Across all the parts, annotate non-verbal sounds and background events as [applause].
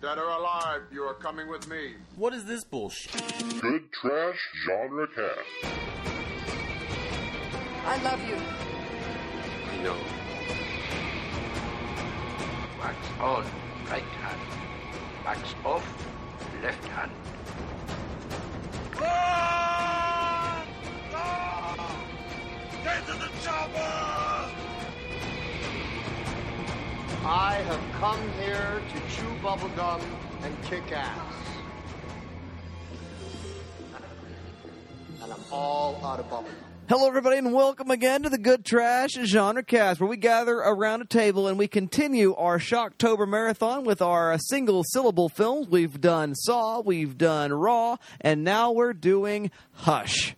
Dead or alive, you are coming with me. What is this bullshit? Good Trash Genre Cast. I love you. I know. Wax on, right hand. Wax off, left hand. I have come here to chew bubblegum and kick ass. And I'm all out of bubblegum. Hello, everybody, and welcome again to the Good Trash Genre Cast, where we gather around a table and we continue our Shocktober marathon with our single syllable films. We've done Saw, we've done Raw, and now we're doing Hush.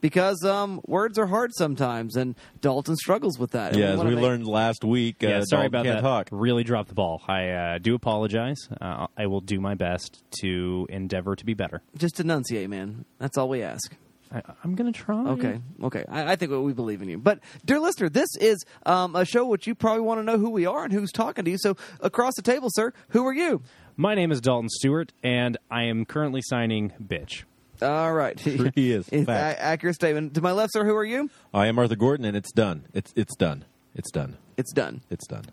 Because um, words are hard sometimes, and Dalton struggles with that. And Yeah, as we make- learned last week. Uh, Yeah, sorry Dalton about can't that. Talk. Really dropped the ball. I uh, do apologize. Uh, I will do my best to endeavor to be better. Just enunciate, man. That's all we ask. I, I'm going to try. Okay, okay. I, I think we believe in you. But, dear listener, this is um, a show which you probably want to know who we are and who's talking to you. So, across the table, sir, who are you? My name is Dalton Stewart, and I am currently signing bitch. All right. Sure he is. [laughs] Fact. a- accurate statement. To my left, sir, who are you? I am Arthur Gordon, and it's done. It's it's done. It's done. It's done. It's done.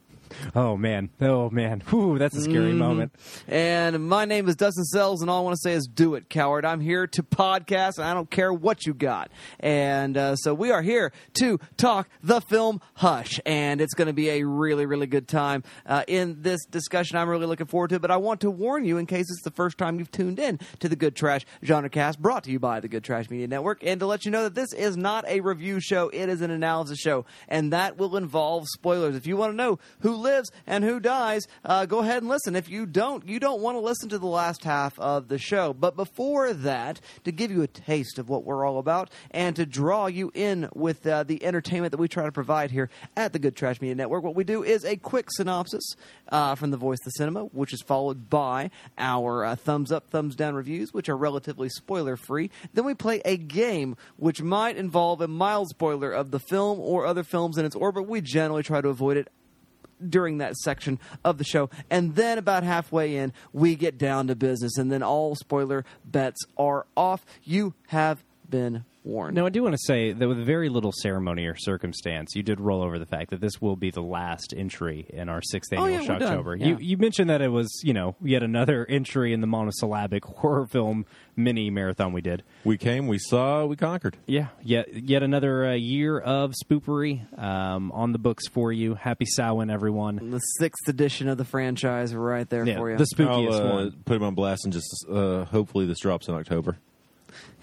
Oh man, oh man, Whew, that's a scary Mm-hmm. moment. And my name is Dustin Sells, and all I want to say is do it, coward. I'm here to podcast, and I don't care what you got. And uh, so we are here to talk the film Hush, and it's going to be a really, really good time uh, in this discussion. I'm really looking forward to it, but I want to warn you in case it's the first time you've tuned in to the Good Trash Genre Cast, brought to you by the Good Trash Media Network, and to let you know that this is not a review show, it is an analysis show, and that will involve spoilers. If you want to know who lives and who dies, uh, go ahead and listen. If you don't, you don't want to listen to the last half of the show. But before that, to give you a taste of what we're all about and to draw you in with uh, the entertainment that we try to provide here at the Good Trash Media Network, what we do is a quick synopsis uh, from the Voice of the Cinema, which is followed by our uh, thumbs up, thumbs down reviews, which are relatively spoiler free. Then we play a game which might involve a mild spoiler of the film or other films in its orbit. We generally try to avoid it during that section of the show. And then about halfway in, we get down to business, and then all spoiler bets are off. You have been warned. Now, I do want to say that with very little ceremony or circumstance, you did roll over the fact that this will be the last entry in our sixth Oh, annual yeah, we're done. Shocktober. Yeah. You, you mentioned that it was, you know, yet another entry in the monosyllabic [laughs] horror film mini marathon we did. We came. We saw. We conquered. Yeah, yet yet another uh, year of spoopery um, on the books for you. Happy Samhain, everyone. the sixth edition of the franchise right there Yeah, for you. the spookiest I'll uh, one. put him on blast and just uh, hopefully this drops in October.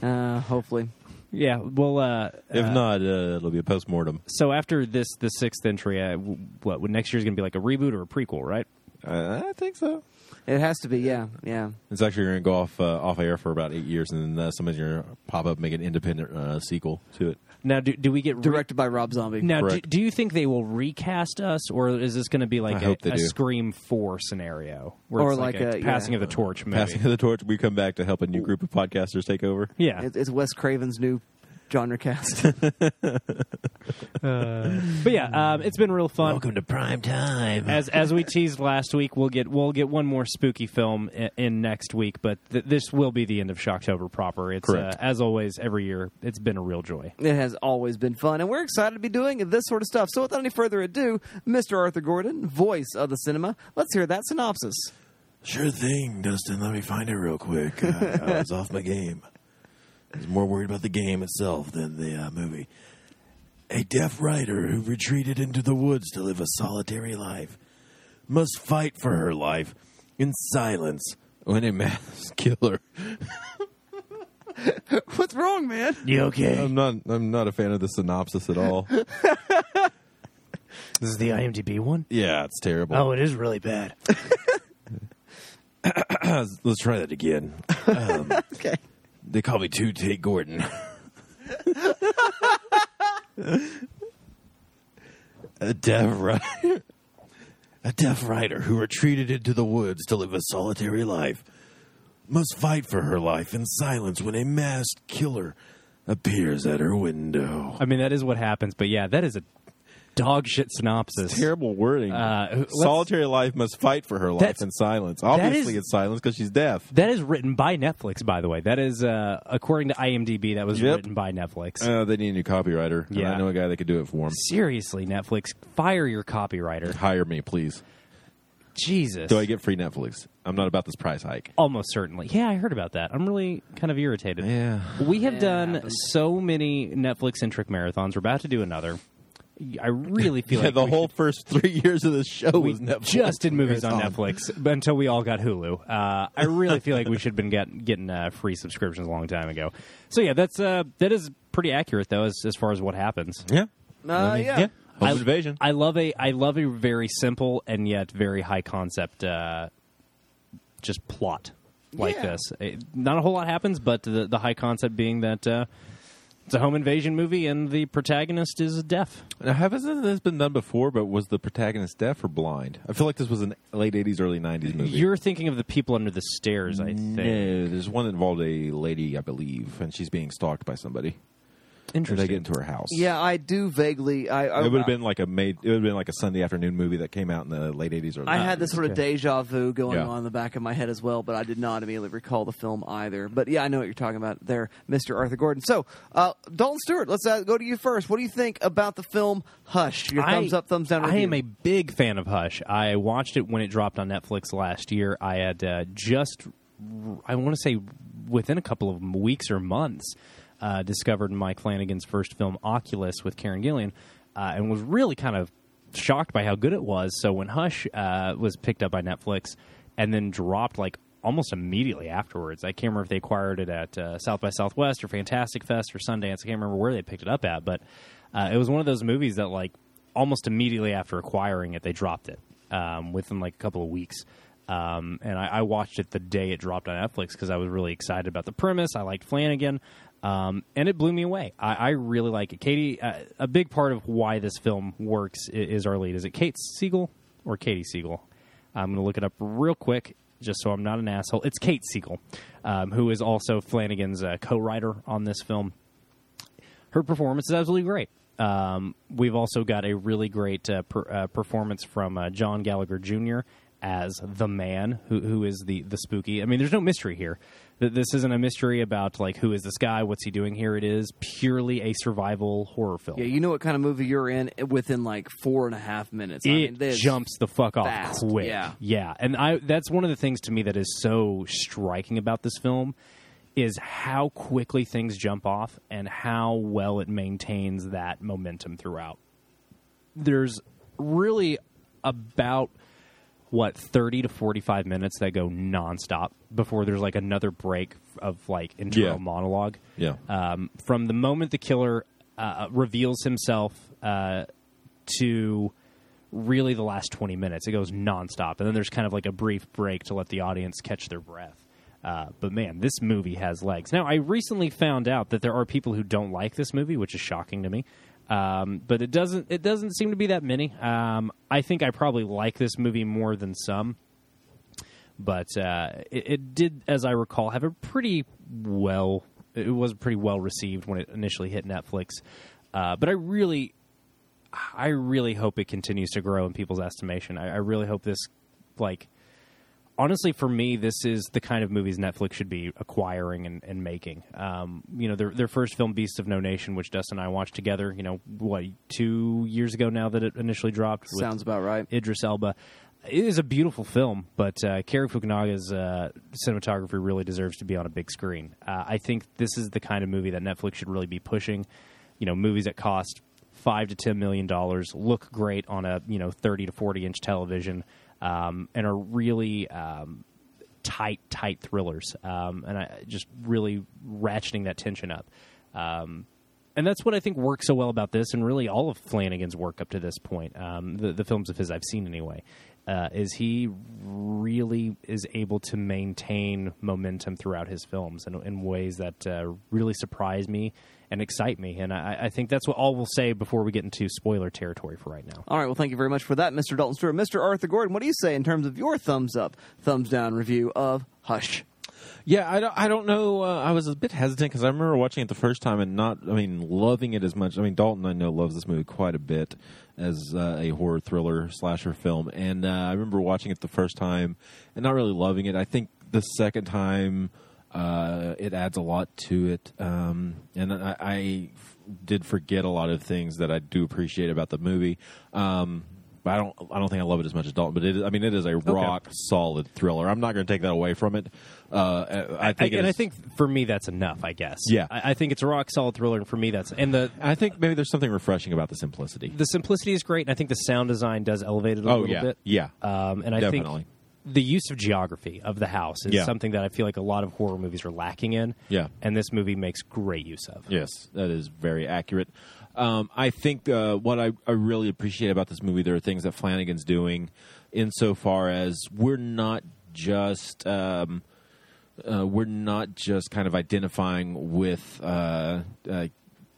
uh, hopefully. Yeah, well, uh, If uh, not, uh, it'll be a post mortem. so after this, the sixth entry, uh, w- what next year's going to be like a reboot or a prequel, right? Uh, I think so. It has to be, yeah, yeah. It's actually going to go off uh, off air for about eight years, and then uh, somebody's going to pop up and make an independent uh, sequel to it. Now, do, do we get re- Directed by Rob Zombie. Now, do, Correct. do you think they will recast us, or is this going to be like I a, hope they a do. Scream Four scenario, where Or it's like, like a, a- yeah. passing of the torch? Maybe. Passing of the torch, we come back to help a new group of podcasters take over. yeah, It- It's Wes Craven's new genre cast. [laughs] but yeah, um, it's been real fun. Welcome to prime time. as as we teased last week, we'll get we'll get one more spooky film in, in next week, but th- this will be the end of Shocktober proper. It's uh, Correct. as always every year. It's been a real joy. It has always been fun, and we're excited to be doing this sort of stuff. So, without any further ado, Mr. Arthur Gordon, voice of the cinema, let's hear that synopsis. Sure thing, Dustin. Let me find it real quick. I, I was off my game. I was more worried about the game itself than the uh, movie. A deaf writer who retreated into the woods to live a solitary life must fight for her life in silence when a mass [laughs] killer. [laughs] What's wrong, man? You okay? I'm not. I'm not a fan of the synopsis at all. [laughs] this is the IMDb one. yeah, it's terrible. Oh, it is really bad. [coughs] Let's try that again. Um, Okay. They call me Two Tate Gordon. [laughs] a deaf writer, a deaf writer who retreated into the woods to live a solitary life, must fight for her life in silence when a masked killer appears at her window. I mean, that is what happens. But yeah, that is a dog shit synopsis. Terrible wording. Uh, Solitary life must fight for her life in silence. Obviously, is- it's silence because she's deaf. That is written by Netflix, by the way. That is, uh, according to IMDb, that was Yep. written by Netflix. Uh, they need a new copywriter. and Yeah. I know a guy that could do it for them. Seriously, Netflix, fire your copywriter. Hire me, please. Jesus. Do I get free Netflix? I'm not about this price hike. Almost certainly. Yeah, I heard about that. I'm really kind of irritated. Yeah. We have Yeah, done so many Netflix centric marathons. We're about to do another. I really feel Yeah, like the we whole should- first [laughs] three years of the show we was Netflix. just did movies on Marathon. Netflix until we all got Hulu. Uh, I really feel like we should have been get, getting uh, free subscriptions a long time ago. So yeah, that's uh, that is pretty accurate though as as far as what happens. Yeah. Uh, I mean, yeah. yeah. Home I- invasion. I love a I love a very simple and yet very high concept uh, just plot like Yeah. this. Eh, Not a whole lot happens, but the the high concept being that uh, it's a home invasion movie and the protagonist is deaf. Now, hasn't this been done before? But was the protagonist deaf or blind? I feel like this was an late '80s, early '90s movie. You're thinking of the people under the stairs, I think. No, there's one that involved a lady, I believe, and she's being stalked by somebody. Or they get into her house. Yeah, I do vaguely. I, I it would have been like a made. It would have been like a Sunday afternoon movie that came out in the late '80s, or I had this sort of deja vu going Yeah. on in the back of my head as well, but I did not immediately recall the film either. But yeah, I know what you're talking about there, Mr. Arthur Gordon. So, uh, Dalton Stewart, let's uh, go to you first. What do you think about the film Hush? Your thumbs I- up, thumbs down. I review. am a big fan of Hush. I watched it when it dropped on Netflix last year. I had uh, just, I want to say, within a couple of weeks or months, uh, discovered Mike Flanagan's first film, Oculus, with Karen Gillan, uh, and was really kind of shocked by how good it was. So when Hush uh, was picked up by Netflix and then dropped like almost immediately afterwards, I can't remember if they acquired it at uh, South by Southwest or Fantastic Fest or Sundance. I can't remember where they picked it up at, but uh, it was one of those movies that like almost immediately after acquiring it, they dropped it um, within like a couple of weeks. Um, and I, I watched it the day it dropped on Netflix because I was really excited about the premise. I liked Flanagan, um, and it blew me away. I, I really like it. Katie, uh, a big part of why this film works is, is our lead. Is it Kate Siegel or Katie Siegel? I'm going to look it up real quick just so I'm not an asshole. It's Kate Siegel, um, who is also Flanagan's uh, co-writer on this film her performance is absolutely great. Um, we've also got a really great uh, per, uh, performance from uh, John Gallagher Jr. as the man who who is the the spooky. I mean, there's no mystery here. Th- This isn't a mystery about like who is this guy, what's he doing here. It is purely a survival horror film. Yeah, you know what kind of movie you're in within like four and a half minutes. I it mean, jumps the fuck off fast, quick. yeah. yeah, and I that's one of the things to me that is so striking about this film is how quickly things jump off and how well it maintains that momentum throughout. There's really about what 30 to 45 minutes that go nonstop before there's like another break of like internal Yeah. monologue Yeah. um, from the moment the killer uh, reveals himself uh, to really the last 20 minutes. It goes nonstop. And then there's kind of like a brief break to let the audience catch their breath. Uh, but man, this movie has legs. Now, I recently found out that there are people who don't like this movie, which is shocking to me. Um, but it doesn't. It doesn't seem to be that many. Um, I think I probably like this movie more than some but uh, it, it did, as I recall, have a pretty well. It was pretty well received when it initially hit Netflix, uh, but I really, I really hope it continues to grow in people's estimation. I, I really hope this, like, honestly, for me, this is the kind of movies Netflix should be acquiring and, and making. Um, you know, their their first film, Beast of No Nation, which Dustin and I watched together. You know, what two years ago now that it initially dropped. sounds about right. Idris Elba. It is a beautiful film, but uh, Cary Fukunaga's uh, cinematography really deserves to be on a big screen. Uh, I think this is the kind of movie that Netflix should really be pushing. You know, movies that cost five to ten million dollars look great on a you know thirty to forty inch television, um, and are really um, tight, tight thrillers, um, and I just really ratcheting that tension up. Um, and that's what I think works so well about this, and really all of Flanagan's work up to this point, um, the, the films of his I've seen anyway, uh, is he really is able to maintain momentum throughout his films in, in ways that uh, really surprise me and excite me. And I, I think that's what all we'll say before we get into spoiler territory for right now. All right, well, thank you very much for that, Mr. Dalton Stewart. Mr. Arthur Gordon, what do you say in terms of your thumbs up, thumbs down review of Hush? Yeah, I don't. I don't know. Uh, I was a bit hesitant because I remember watching it the first time and not. I mean, loving it as much. I mean, Dalton, I know, loves this movie quite a bit as uh, a horror thriller slasher film, and uh, I remember watching it the first time and not really loving it. I think the second time. Uh, it adds a lot to it, um, and I, did forget a lot of things that I do appreciate about the movie. Um, but I don't. I don't think I love it as much as Dalton. But it is, I mean, it is a rock solid thriller. I'm not going to take that away from it. Uh, I think, I, and I think for me that's enough. I guess. Yeah. I, I think it's a rock solid thriller, and for me that's and the I think maybe there's something refreshing about the simplicity. the simplicity is great, and I think the sound design does elevate it a Oh, little yeah. bit. Yeah. um, and I Definitely. think the use of geography of the house is Yeah. something that I feel like a lot of horror movies are lacking in. Yeah. and this movie makes great use of. Yes, that is very accurate. Um, I think uh, what I, I really appreciate about this movie, there are things that Flanagan's doing insofar as we're not just um, uh, we're not just kind of identifying with uh, uh,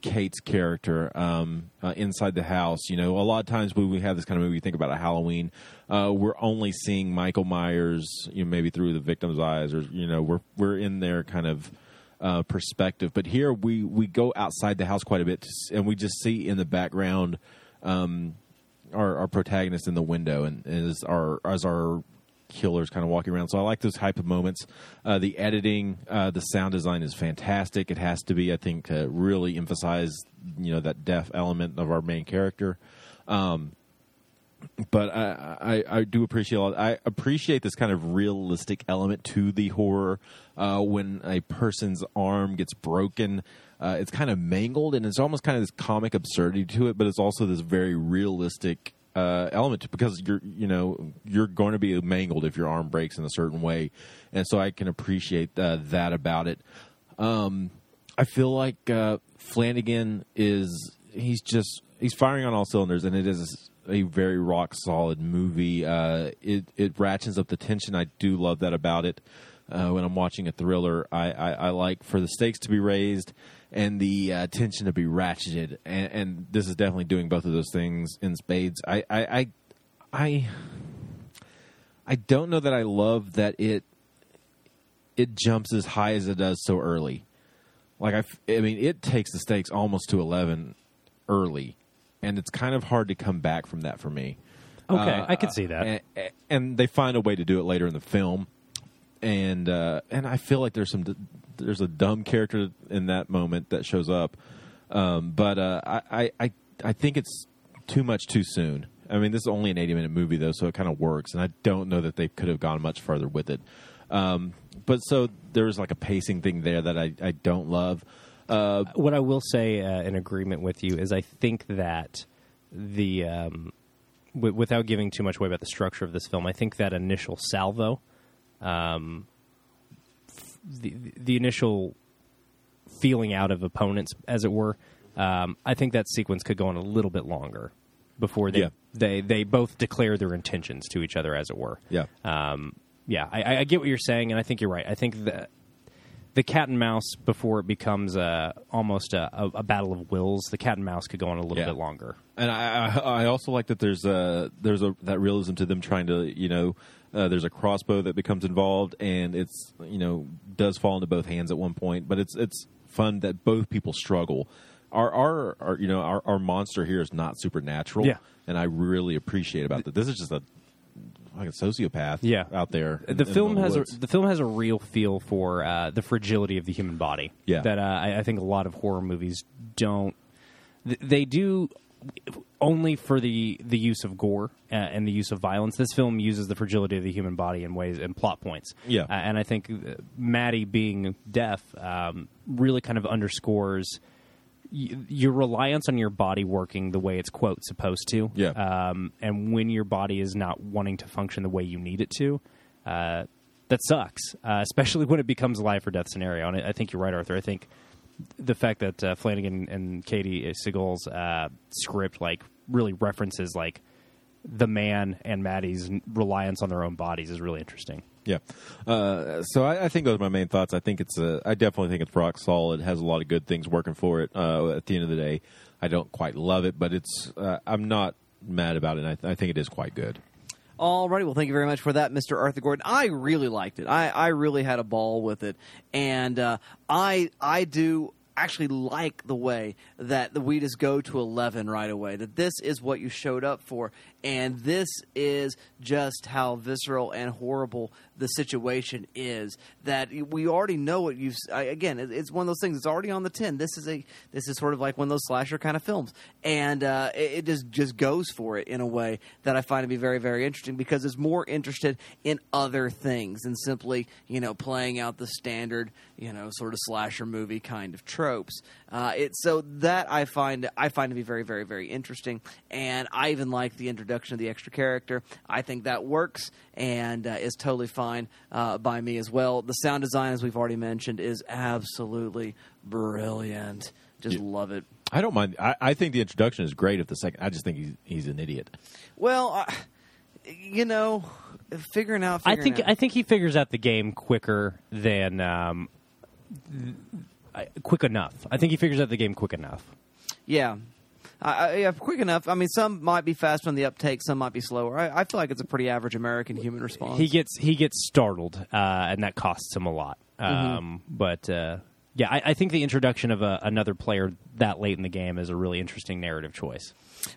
Kate's character um, uh, inside the house. You know, a lot of times when we have this kind of movie, we think about a Halloween. Uh, we're only seeing Michael Myers, you know, maybe through the victim's eyes, or you know, we're we're in their kind of uh, perspective. But here we we go outside the house quite a bit, to and we just see in the background um, our, our protagonist in the window, and as our as our killers kind of walking around. So I like those type of moments. Uh, the editing, uh, the sound design is fantastic. It has to be, I think, to really emphasize you know that deaf element of our main character. Um, but I, I, I do appreciate a lot. I appreciate this kind of realistic element to the horror. Uh, when a person's arm gets broken, uh, it's kind of mangled, and it's almost kind of this comic absurdity to it. But it's also this very realistic uh, element because you're you know you're going to be mangled if your arm breaks in a certain way, and so I can appreciate uh, that about it. Um, I feel like uh, Flanagan is he's just he's firing on all cylinders, and it is a very rock solid movie. Uh, it it ratchets up the tension. I do love that about it. Uh, when I'm watching a thriller, I, I, I like for the stakes to be raised and the uh, tension to be ratcheted, and, and this is definitely doing both of those things in spades. I I I, I, I don't know that I love that it it jumps as high as it does so early. Like I, I mean, it takes the stakes almost to eleven early, and it's kind of hard to come back from that for me. Okay, Uh, I could see that. And, and they find a way to do it later in the film, and uh, and I feel like there's some there's a dumb character in that moment that shows up, um, but uh, I, I I I think it's too much too soon. I mean, this is only an 80 minute movie though, so it kind of works, and I don't know that they could have gone much further with it. Um, but so there's like a pacing thing there that I, I don't love. Uh, what I will say uh, in agreement with you is I think that the um, w- without giving too much away about the structure of this film, I think that initial salvo, um, f- the the initial feeling out of opponents, as it were, um, I think that sequence could go on a little bit longer before they Yeah. they they both declare their intentions to each other, as it were. Yeah. Um, yeah, I- I, I get what you're saying, and I think you're right. I think that the cat and mouse before it becomes a, almost a, a, a battle of wills. The cat and mouse could go on a little Yeah. bit longer. and I, I I also like that there's a there's a that realism to them trying to you know uh, there's a crossbow that becomes involved and it's you know does fall into both hands at one point, but it's it's fun that both people struggle. Our our, our you know our, our monster here is not supernatural, Yeah. and I really appreciate about that. This is just a like a sociopath, Yeah. out there. in- The in film has a, the film has a real feel for uh, the fragility of the human body. Yeah. that uh, I, I think a lot of horror movies don't. th- They do only for the the use of gore uh, and the use of violence. This film uses the fragility of the human body in ways and plot points. Yeah. uh, and I think uh, Maddie being deaf um, really kind of underscores. Y- Your reliance on your body working the way it's quote supposed to, Yeah. um, and when your body is not wanting to function the way you need it to, uh, that sucks. Uh, especially when it becomes a life or death scenario. And I I think you're right, Arthur. I think the fact that uh, Flanagan and Katie Siegel's uh, script like really references like the man and Maddie's reliance on their own bodies is really interesting. Yeah. Uh, so I, I think those are my main thoughts. I think it's a, I definitely think it's rock solid. It has a lot of good things working for it. Uh, at the end of the day, I don't quite love it, but it's, uh, I'm not mad about it. I, I think it is quite good. Alrighty, well, thank you very much for that, Mr. Arthur Gordon. I really liked it. I, I really had a ball with it, and uh, I I do actually like the way that the we go to eleven right away. That this is what you showed up for, and this is just how visceral and horrible the situation is. That we already know what you've. Again, it- it's one of those things. It's already on the tin. This is a. This is sort of like one of those slasher kind of films, and uh, it, it just just goes for it in a way that I find to be very very interesting because it's more interested in other things than simply you know playing out the standard you know sort of slasher movie kind of tropes. Uh, it so that I find I find to be very very very interesting, and I even like the introduction of the extra character. I think that works and uh, is totally fine uh, by me as well. The sound design, as we've already mentioned, is absolutely brilliant. Just love it. I don't mind. I, I think the introduction is great. If the second, I just think he's he's an idiot. Well, uh, you know, figuring out. I think out. I think he figures out the game quicker than um, I- quick enough. I think he figures out the game quick enough. Yeah. I quick enough. I mean, some might be faster on the uptake, some might be slower. I, I feel like it's a pretty average American human response. He gets he gets startled, uh, and that costs him a lot. Mm-hmm. Um, But uh, yeah, I, I think the introduction of a, another player that late in the game is a really interesting narrative choice.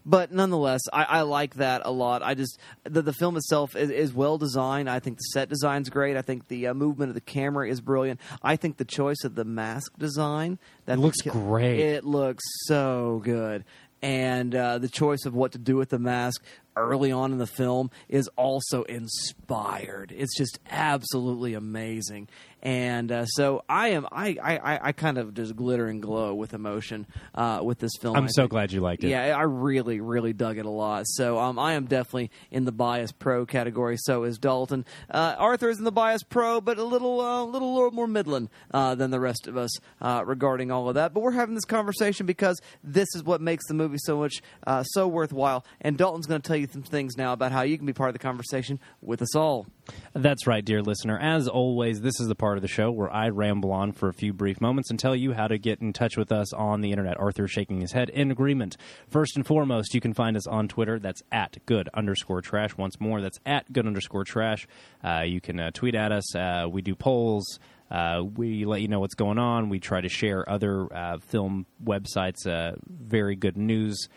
but nonetheless, I, I like that a lot. I just the, the film itself is, is well designed. I think the set design's great. I think the uh, movement of the camera is brilliant. I think the choice of the mask design that looks the great. It looks so good. And uh, the choice of what to do with the mask early on in the film is also inspired. It's just absolutely amazing. And uh, so I am, I, I, I- kind of just glitter and glow with emotion uh, with this film. I'm I so think. glad you liked it. Yeah, I really, really dug it a lot. So um, I am definitely in the bias pro category. So is Dalton. Uh, Arthur is in the bias pro, but a little, uh, little, little more midland uh, than the rest of us uh, regarding all of that. But we're having this conversation because this is what makes the movie so much uh, so worthwhile. And Dalton's going to tell you some things now about how you can be part of the conversation with us all. That's right, dear listener. As always, this is the part of the show where I ramble on for a few brief moments and tell you how to get in touch with us on the internet. Arthur shaking his head in agreement. First and foremost, you can find us on Twitter. That's at good underscore trash. Once more, that's at good underscore trash. Uh, you can uh, tweet at us. Uh, we do polls. Uh, we let you know what's going on. We try to share other uh, film websites, uh, very good news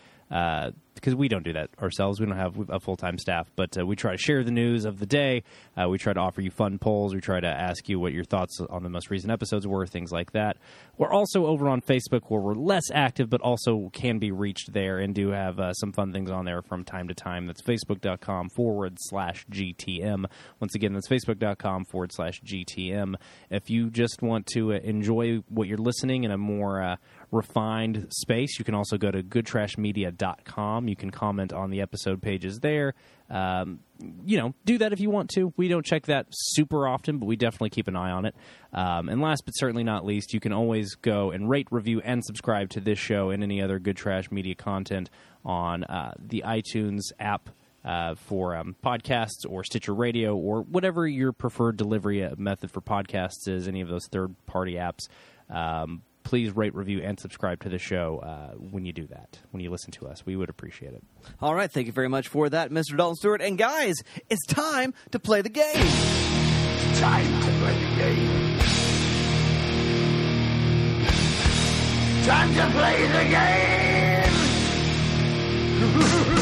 because we don't do that ourselves. We don't have a full time staff, but uh, we try to share the news of the day. Uh, we try to offer you fun polls. We try to ask you what your thoughts on the most recent episodes were, things like that. We're also over on Facebook where we're less active, but also can be reached there and do have uh, some fun things on there from time to time. That's facebook.com forward slash GTM. Once again, that's facebook.com forward slash GTM. If you just want to uh, enjoy what you're listening in a more uh, refined space. You can also go to goodtrashmedia.com. You can comment on the episode pages there. Um, you know, do that if you want to. We don't check that super often, but we definitely keep an eye on it. Um, and last but certainly not least, you can always go and rate, review, and subscribe to this show and any other Good Trash Media content on uh, the iTunes app. Uh, for um, podcasts or Stitcher Radio or whatever your preferred delivery method for podcasts is, any of those third party apps. Um, please rate, review, and subscribe to the show uh, when you do that, when you listen to us. We would appreciate it. All right, thank you very much for that, Mr. Dalton Stewart. And guys, it's time to play the game. Time to play the game. Time to play the game. [laughs]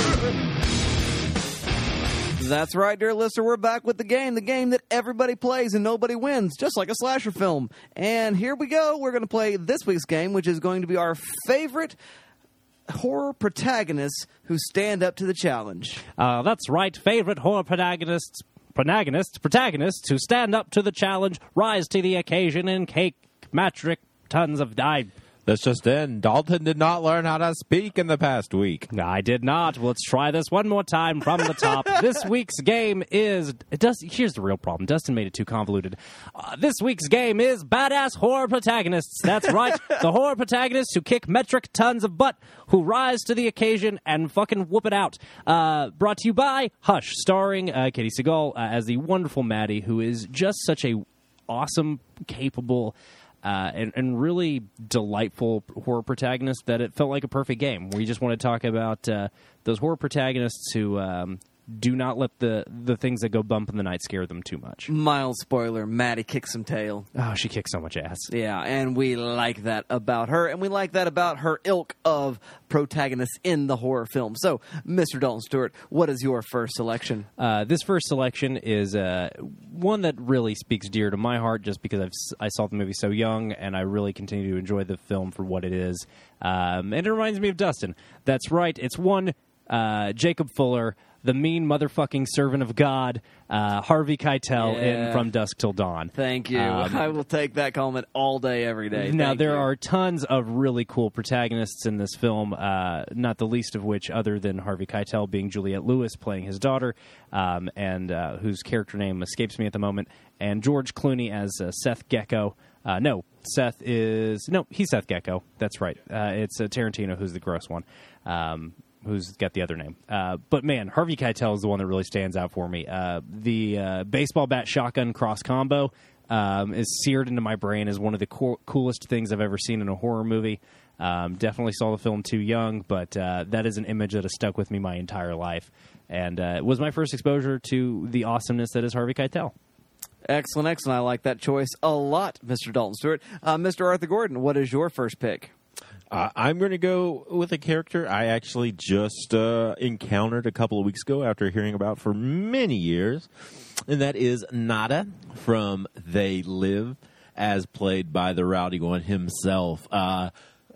That's right, dear listener. We're back with the game, the game that everybody plays and nobody wins, just like a slasher film. And here we go. We're going to play this week's game, which is going to be our favorite horror protagonists who stand up to the challenge. Uh, that's right, favorite horror protagonists, protagonists, protagonists who stand up to the challenge, rise to the occasion, and cake metric tons of. I, That's just in. Dalton did not learn how to speak in the past week. I did not. Let's try this one more time from the top. [laughs] this week's game is. Does. Here's the real problem. Dustin made it too convoluted. Uh, this week's game is badass horror protagonists. That's right, [laughs] the horror protagonists who kick metric tons of butt, who rise to the occasion and fucking whoop it out. Uh, brought to you by Hush, starring uh, Katie Siegel uh, as the wonderful Maddie, who is just such a awesome, capable. Uh, and, and really delightful horror protagonist that it felt like a perfect game. We just want to talk about uh, those horror protagonists who um, do not let the the things that go bump in the night scare them too much. Mild spoiler: Maddie kicks some tail. Oh, she kicks so much ass. Yeah, and we like that about her, and we like that about her ilk of protagonists in the horror film. So, Mr. Dalton Stewart, what is your first selection? Uh, this first selection is uh, one that really speaks dear to my heart, just because I've I saw the movie so young, and I really continue to enjoy the film for what it is. Um, and it reminds me of Dustin. That's right. It's one uh, Jacob Fuller, the mean motherfucking servant of God, uh, Harvey Keitel Yeah. in From Dusk Till Dawn. Thank you. Um, [laughs] I will take that comment all day, every day. Now Thank there you. are tons of really cool protagonists in this film, uh, not the least of which, other than Harvey Keitel being Juliette Lewis playing his daughter, um, and uh, whose character name escapes me at the moment, and George Clooney as uh, Seth Gecko. Uh, no, Seth is no, he's Seth Gecko. That's right. Uh, it's uh, Tarantino who's the gross one. Um, Who's got the other name? Uh, but man, Harvey Keitel is the one that really stands out for me. Uh, the uh, baseball bat shotgun cross combo um, is seared into my brain as one of the co- coolest things I've ever seen in a horror movie. Um, definitely saw the film too young, but uh, that is an image that has stuck with me my entire life, and uh, it was my first exposure to the awesomeness that is Harvey Keitel. excellent, excellent. I like that choice a lot, Mr. Dalton Stewart. Uh, Mr. Arthur Gordon, what is your first pick? Uh, I'm going to go with a character I actually just uh, encountered a couple of weeks ago after hearing about for many years, and that is Nada from They Live, as played by the Rowdy One himself. Uh,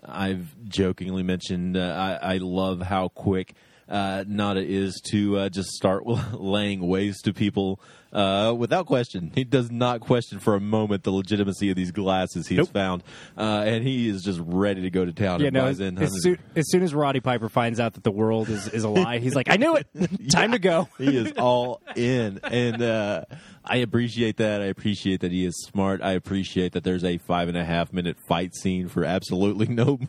I've jokingly mentioned uh, I, I love how quick uh, Nada is to uh, just start [laughs] laying waste to people uh, without question. He does not question for a moment the legitimacy of these glasses he's Nope. found, uh, and he is just ready to go to town Yeah, no. As, as, soon, as soon as Roddy Piper finds out that the world is, is a lie, he's like, "I knew it. [laughs] [laughs] Time to go." he is all in, and uh, I appreciate that. I appreciate that he is smart. I appreciate that there's a five and a half minute fight scene for absolutely [laughs] no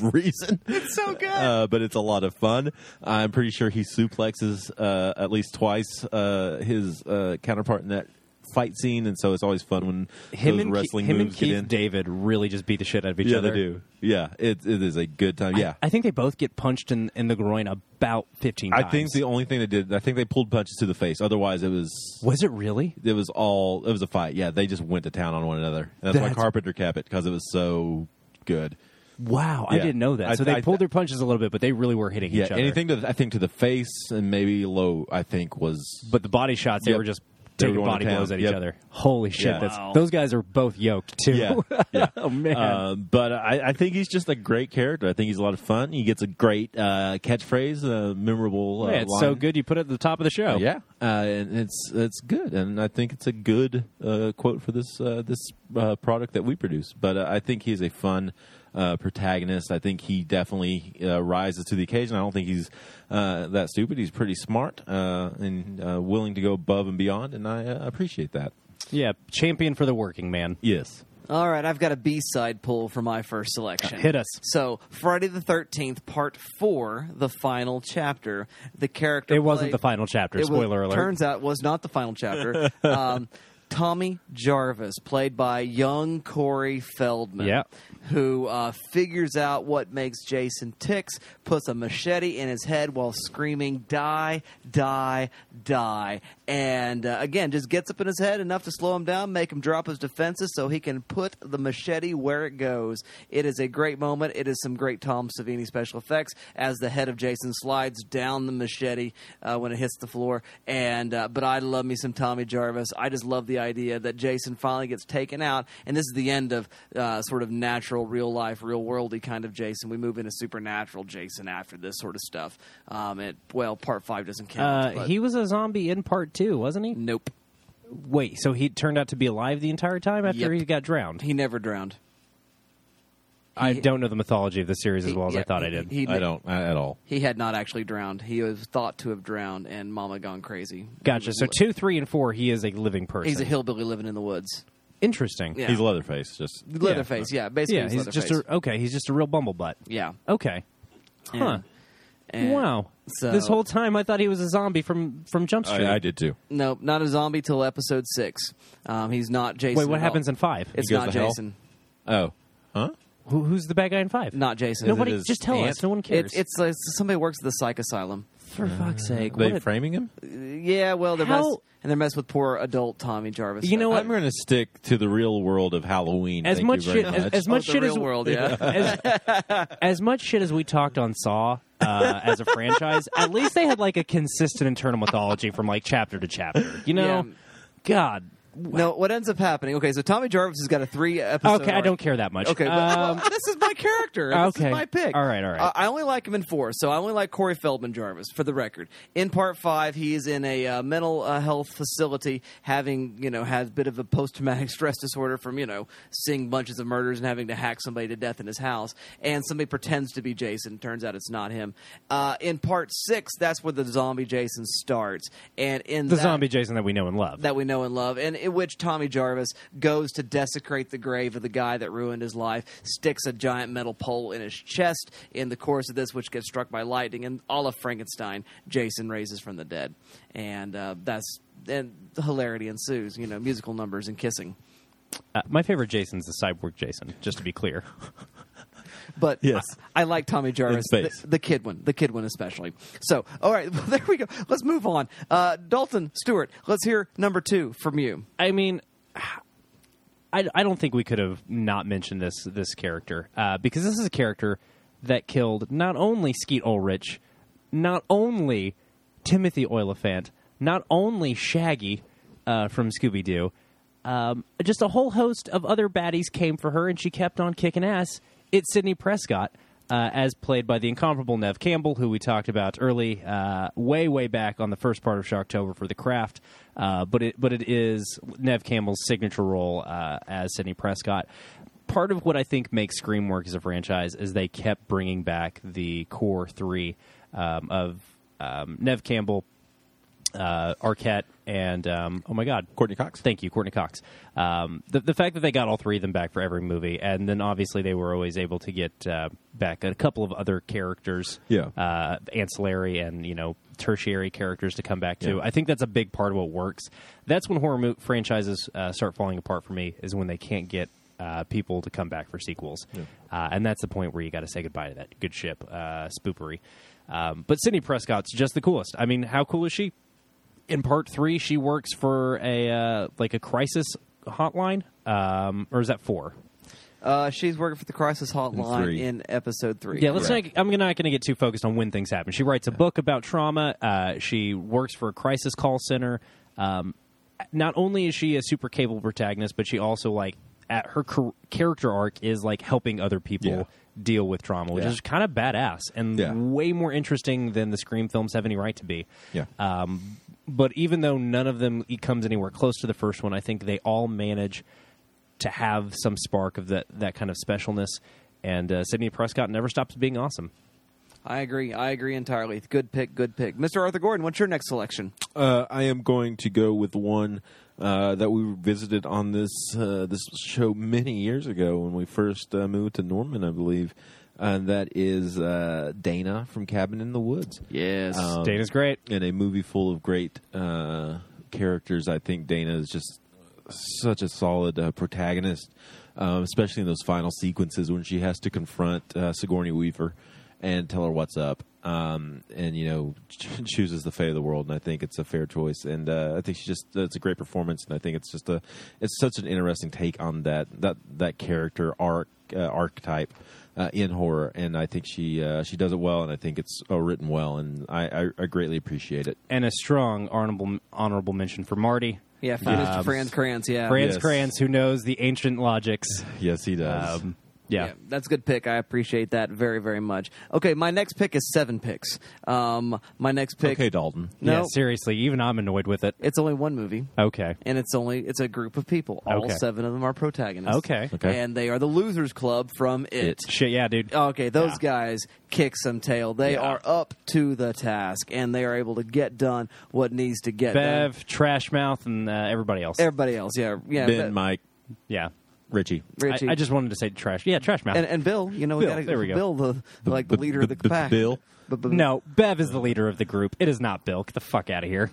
reason. It's so good. uh, but it's a lot of fun. I'm pretty sure he suplexes uh, at least twice uh, his uh, counterpart in that fight scene, and so it's always fun when Him and, wrestling Ke- him and moves get Keith in. David really just beat the shit out of each yeah, other. they do. Yeah, it, it is a good time. Yeah. I think they both get punched in, in the groin about 15 I times. think the only thing they did, I think they pulled punches to the face. Otherwise, it was Was it really? it was all it was a fight. Yeah, they just went to town on one another. And that's, why That's- Carpenter kept it because it was so good. Wow, I Yeah. didn't know that. I- so they I- pulled their punches a little bit, but they really were hitting Yeah, each other. anything to I think to the face and maybe low. I think was But the body shots, they Yep. were just They were taking going to body town. blows at each Yep. other. Holy shit! Yeah. That's, Wow. those guys are both yoked too. yeah, [laughs] yeah. oh man. Um, but I, I think he's just a great character. I think he's a lot of fun. He gets a great uh, catchphrase, a memorable. Uh, Yeah, it's so line. good you put it at the top of the show. Yeah, uh, and it's it's good, and I think it's a good uh, quote for this uh, this uh, product that we produce. But uh, I think he's a fun uh, protagonist. I think he definitely uh, rises to the occasion. I don't think he's uh, that stupid. He's pretty smart uh, and uh, willing to go above and beyond, and I uh, appreciate that. Yeah, champion for the working man. Yes. All right, I've got a B side pull for my first selection. Hit us. So, Friday the 13th, Part 4, the final chapter. The character. It wasn't the final chapter. It was- Spoiler alert. Turns out it was not the final chapter. [laughs] um, Tommy Jarvis, played by young Corey Feldman, Yeah. who uh, figures out what makes Jason ticks, puts a machete in his head while screaming, Die, die, die. And uh, again, just gets up in his head enough to slow him down, make him drop his defenses so he can put the machete where it goes. It is a great moment. It is some great Tom Savini special effects as the head of Jason slides down the machete uh, when it hits the floor. And uh, but I love me some Tommy Jarvis. I just love the idea that Jason finally gets taken out, and this is the end of uh, sort of natural, real life, real worldy kind of Jason. We move into supernatural Jason after this sort of stuff. Um, it, well, part five doesn't count. Uh, but he was a zombie in part two, wasn't he? nope, Wait, so he turned out to be alive the entire time after Yep. he got drowned? he never drowned. I don't know the mythology of the series as well as I Yeah, thought he- I did. He, I don't I, at all. He had not actually drowned. He was thought to have drowned, and Mama gone crazy. gotcha. So two, three, and four, he is a living person. He's a hillbilly living in the woods. Interesting. Yeah. He's Leatherface. Just Leatherface, yeah. basically, Yeah, he's just a okay. He's just a real bumblebutt. yeah. Okay. Huh. And- and wow. so- this whole time I thought he was a zombie from from Jump Street. I, I did too. Nope, not a zombie till episode six. Um, he's not Jason. Wait, what at all. happens in five? It's He goes not to hell? Jason. Oh, huh? Who, who's the bad guy in five? Not Jason. Nobody. his Just tell us. No one cares. It's, it's, like somebody works at the psych asylum. For fuck's sake! They what a- framing him? Yeah, well, they're How- mess- and they're messing with poor adult Tommy Jarvis. You know what? I'm going to stick to the real world of Halloween. as Thank much you very shit as, much. as Oh, the shit real as world, yeah. as, [laughs] as much shit as we talked on Saw uh, as a franchise, at least they had like a consistent internal mythology from like chapter to chapter. You know, Yeah. God. No, what ends up happening? Okay, so Tommy Jarvis has got a three episode. Okay, I arc. don't care that much. Okay, but, Um, well, [laughs] this is my character. This okay. is my pick. All right, all right. Uh, I only like him in four, so I only like Corey Feldman Jarvis, for the record. In part five, he is in a uh, mental uh, health facility, having, you know, has a bit of a post traumatic [laughs] stress disorder from, you know, seeing bunches of murders and having to hack somebody to death in his house. And somebody pretends to be Jason. Turns out it's not him. Uh, in part six, that's where the zombie Jason starts. And in the that- zombie Jason that we know and love. that we know and love, and in which Tommy Jarvis goes to desecrate the grave of the guy that ruined his life, sticks a giant metal pole in his chest in the course of this, which gets struck by lightning, and all of Frankenstein, Jason raises from the dead, and uh, that's and hilarity ensues. You know, musical numbers and kissing. Uh, my favorite Jason's the cyborg Jason. Just to be clear. [laughs] But Yes. I, I like Tommy Jarvis, the, the kid one, the kid one especially. So, all right, [laughs] well, there we go. Let's move on. Uh, Dalton Stewart, let's hear number two from you. I mean, I, I don't think we could have not mentioned this this character uh, because this is a character that killed not only Skeet Ulrich, not only Timothy Olyphant, not only Shaggy uh, from Scooby Doo, um, just a whole host of other baddies came for her, and she kept on kicking ass. It's Sidney Prescott. Uh, as played by the incomparable Neve Campbell, who we talked about early, uh, way way back on the first part of Shocktober for the craft, uh, but it but it is Neve Campbell's signature role uh, as Sidney Prescott. Part of what I think makes Scream work as a franchise is they kept bringing back the core three um, of um, Neve Campbell, uh, Arquette, and um, oh my God, Courteney Cox. Thank you, Courteney Cox. Um, the the fact that they got all three of them back for every movie, and then obviously they were always able to get uh, back a couple of other characters, Yeah. uh, ancillary and you know tertiary characters to come back to. Yeah. I think that's a big part of what works. That's when horror mo- franchises uh, start falling apart for me. Is when they can't get. Uh, people to come back for sequels, uh, and that's the point where you got to say goodbye to that good ship, uh, spoopery. Um, but Sidney Prescott's just the coolest. I mean, how cool is she? In part three, she works for a uh, like a crisis hotline, um, or is that four? Uh, she's working for the Crisis Hotline three. in episode three. Yeah, let's Correct. not. I'm not going to get too focused on when things happen. She writes a book about trauma. Uh, she works for a crisis call center. Um, not only is she a super capable protagonist, but she also like at her char- character arc is like helping other people Yeah. deal with trauma, which Yeah. is kind of badass and Yeah. way more interesting than the Scream films have any right to be. Yeah. Um, but even though none of them e- comes anywhere close to the first one, I think they all manage to have some spark of that that kind of specialness. And uh, Sidney Prescott never stops being awesome. I agree. I agree entirely. Good pick. Good pick. Mr. Arthur Gordon, what's your next selection? Uh, I am going to go with one uh, that we visited on this uh, this show many years ago when we first uh, moved to Norman, I believe, and that is uh, Dana from Cabin in the Woods. Yes. Um, Dana's great. in a movie full of great uh, characters. I think Dana is just such a solid uh, protagonist, um, especially in those final sequences when she has to confront uh, Sigourney Weaver and tell her what's up. Um, and you know, [laughs] chooses the fate of the world, and I think it's a fair choice. And uh, I think she just it's a great performance, and I think it's just a it's such an interesting take on that that that character arc uh, archetype uh, in horror, and I think she uh, she does it well, and I think it's uh, written well, and I, I, I greatly appreciate it. And a strong honorable honorable mention for Marty. yeah, for Mr. um, Fran Kranz. Yeah. Franz Yes. Kranz, who knows the ancient logics. Yes, he does. Um, yeah. that's a good pick. I appreciate that very, very much. Okay, my next pick is seven picks. Um, my next pick. okay, Dalton. No, Yeah, seriously, even I'm annoyed with it. it's only one movie. Okay. and it's only it's a group of people. All Okay. seven of them are protagonists. Okay. Okay. and they are the Losers Club from It. Shit, yeah, dude. Okay, those Yeah. guys kick some tail. They Yeah. are up to the task, and they are able to get done what needs to get done. Bev, Trash Mouth, and uh, everybody else. Everybody else, yeah, yeah, Ben, Be- Mike, yeah. Richie. Richie, I, I just wanted to say Trash. Yeah, Trash Mouth. and, and Bill. You know, we Bill, gotta, there we go. Bill, the, like the leader of the b- pack. Bill? B- b- no, Bev is the leader of the group. It is not Bill. Get the fuck out of here.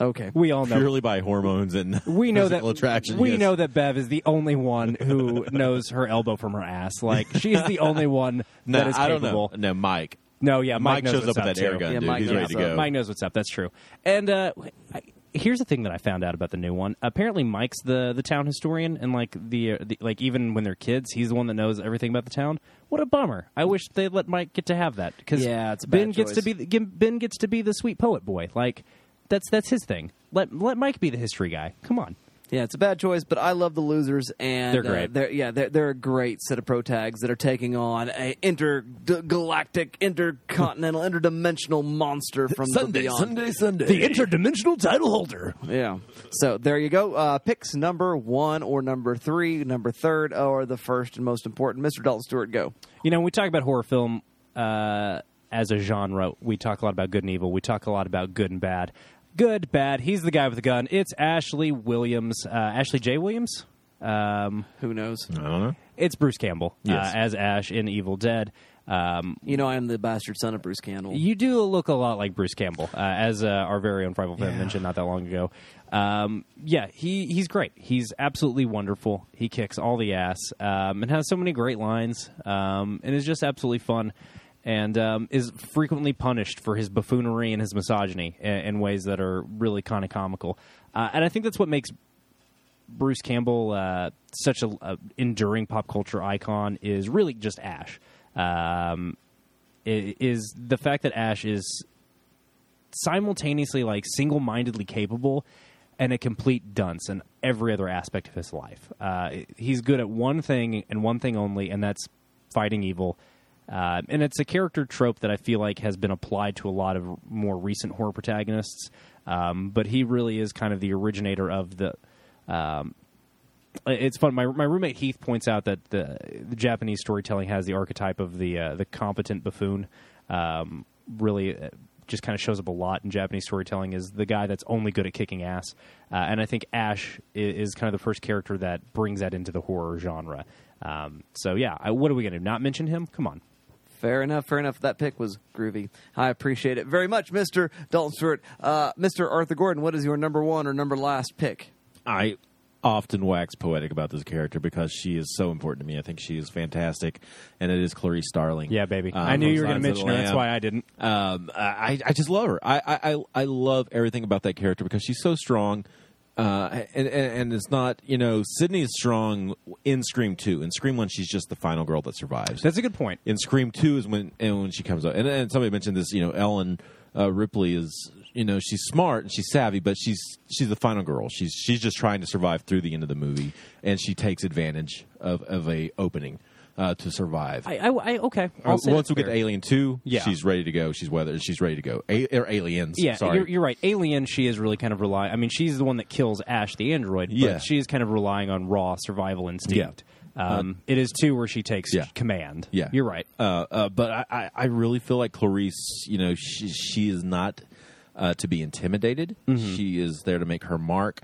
Okay. We all know. Purely by hormones and [laughs] we know that attraction. we yes. know that Bev is the only one who [laughs] knows her elbow from her ass. Like she's the only one [laughs] No, that is I don't capable. know. No, Mike. No, yeah, Mike, Mike knows shows what's up with that air gun, Yeah, dude. Mike He's knows ready to go. Mike knows what's up. That's true. And uh, I, here's the thing that I found out about the new one. Apparently, Mike's the the town historian, and like the, uh, the like even when they're kids, he's the one that knows everything about the town. What a bummer! I wish they let Mike get to have that because Yeah, it's a bad Ben gets to be the- Ben gets to be the sweet poet boy. Like that's that's his thing. Let let Mike be the history guy. Come on. Yeah, it's a bad choice, but I love the losers, and They're uh, great. they're, yeah, they're, they're a great set of pro tags that are taking on a intergalactic, intercontinental, interdimensional monster from the beyond. Sunday, Sunday. The interdimensional title holder. Yeah. So there you go. Uh, picks number one or number three, number third, or the first and most important. Mr. Dalton Stewart, go. You know, when we talk about horror film uh, as a genre, we talk a lot about good and evil. We talk a lot about good and bad. Good, bad. He's the guy with the gun. It's Ashley Williams. Uh, Ashley J. Williams? Um, Who knows? I don't know. it's Bruce Campbell Yes. uh, as Ash in Evil Dead. Um, You know, I am the bastard son of Bruce Campbell. you do look a lot like Bruce Campbell, uh, as uh, our very own Frightful fan mentioned not that long ago. Um, yeah, he he's great. He's absolutely wonderful. He kicks all the ass um, and has so many great lines, um, and is just absolutely fun. And um, is frequently punished for his buffoonery and his misogyny in, in ways that are really kind of comical. Uh, and I think that's what makes Bruce Campbell, uh, such a, enduring pop culture icon, is really just Ash. Um, is the fact that Ash is simultaneously like single-mindedly capable and a complete dunce in every other aspect of his life. Uh, he's good at one thing and one thing only, and that's fighting evil. Uh, and it's a character trope that I feel like has been applied to a lot of more recent horror protagonists. Um, but he really is kind of the originator of the. Um, it's fun. My my roommate Heath points out that the, the Japanese storytelling has the archetype of the uh, the competent buffoon. Um, really, uh, just kind of shows up a lot in Japanese storytelling. Is the guy that's only good at kicking ass, uh, and I think Ash is, is kind of the first character that brings that into the horror genre. Um, so yeah, I, what are we going to not mention him? Come on. Fair enough. Fair enough. That pick was groovy. I appreciate it very much, Mr. Dalton Stewart. Uh, Mr. Arthur Gordon, what is your number one or number last pick? I often wax poetic about this character because she is so important to me. I think she is fantastic, and it is Clarice Starling. Yeah, baby. Um, I knew you were going to mention the her. That's why I didn't. Um, I, I just love her. I, I, I- I love everything about that character because she's so strong. Uh, and, and, it's not, you know, Sydney is strong in Scream 2. In Scream 1, she's just the final girl that survives. That's a good point. in Scream 2 is when and when she comes up. And, and somebody mentioned this, you know, Ellen uh, Ripley is, you know, she's smart and she's savvy, but she's she's the final girl. She's she's just trying to survive through the end of the movie, and she takes advantage of, of a opening uh, to survive. I, I, I okay. I'll Uh, say Once that's we get to Alien Two, Yeah. she's ready to go. She's weather. She's ready to go. A- or Aliens. Yeah, sorry. You're, you're right. Alien, she is really kind of relying. I mean, she's the one that kills Ash the android, but Yeah. she is kind of relying on raw survival instinct. Um, it is two where she takes Yeah. command. Yeah, you're right. Uh, uh, but I, I, I really feel like Clarice. You know, she, she is not uh, to be intimidated. She is there to make her mark,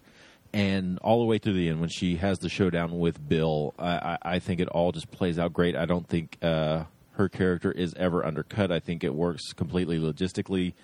and all the way through the end, when she has the showdown with Bill, I, I, I think it all just plays out great. I don't think uh, her character is ever undercut. I think it works completely logistically.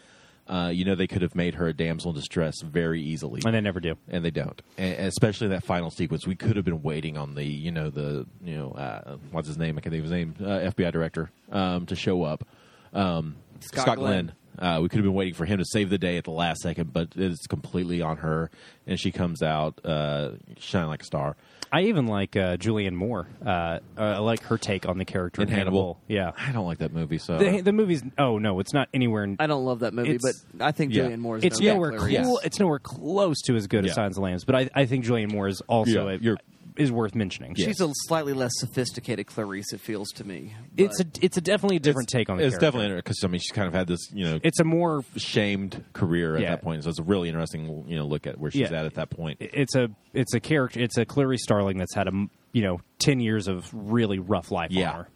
Uh, you know, they could have made her a damsel in distress very easily And they never do. and they don't. And especially that final sequence, we could have been waiting on the, you know, the, you know, uh, what's his name? I can't think of his name. Uh, FBI director um, to show up. Um, Scott Scott, Glenn. Glenn. Uh, we could have been waiting for him to save the day at the last second, but it's completely on her, and she comes out uh, shining like a star. I even like uh, Julianne Moore. Uh, I like her take on the character In Hannibal, Yeah. I don't like that movie. So The, the movie's oh no, it's not anywhere. In, I don't love that movie, It's- but I think yeah. Julianne Moore is it's no nowhere Clarice. cool. It's nowhere close to as good as Yeah. Silence of the Lambs. But I, I think Julianne Moore is also Yeah, a, you're- is worth mentioning. Yeah. She's a slightly less sophisticated Clarice, it feels to me. It's a it's a definitely a different take on the it's character. definitely because I mean she's kind of had this, you know, it's a more shamed career at Yeah. that point. So it's a really interesting, you know, look at where she's Yeah. at at that point. it's a it's a character it's a Clarice Starling that's had a you know ten years of really rough life Yeah. on her.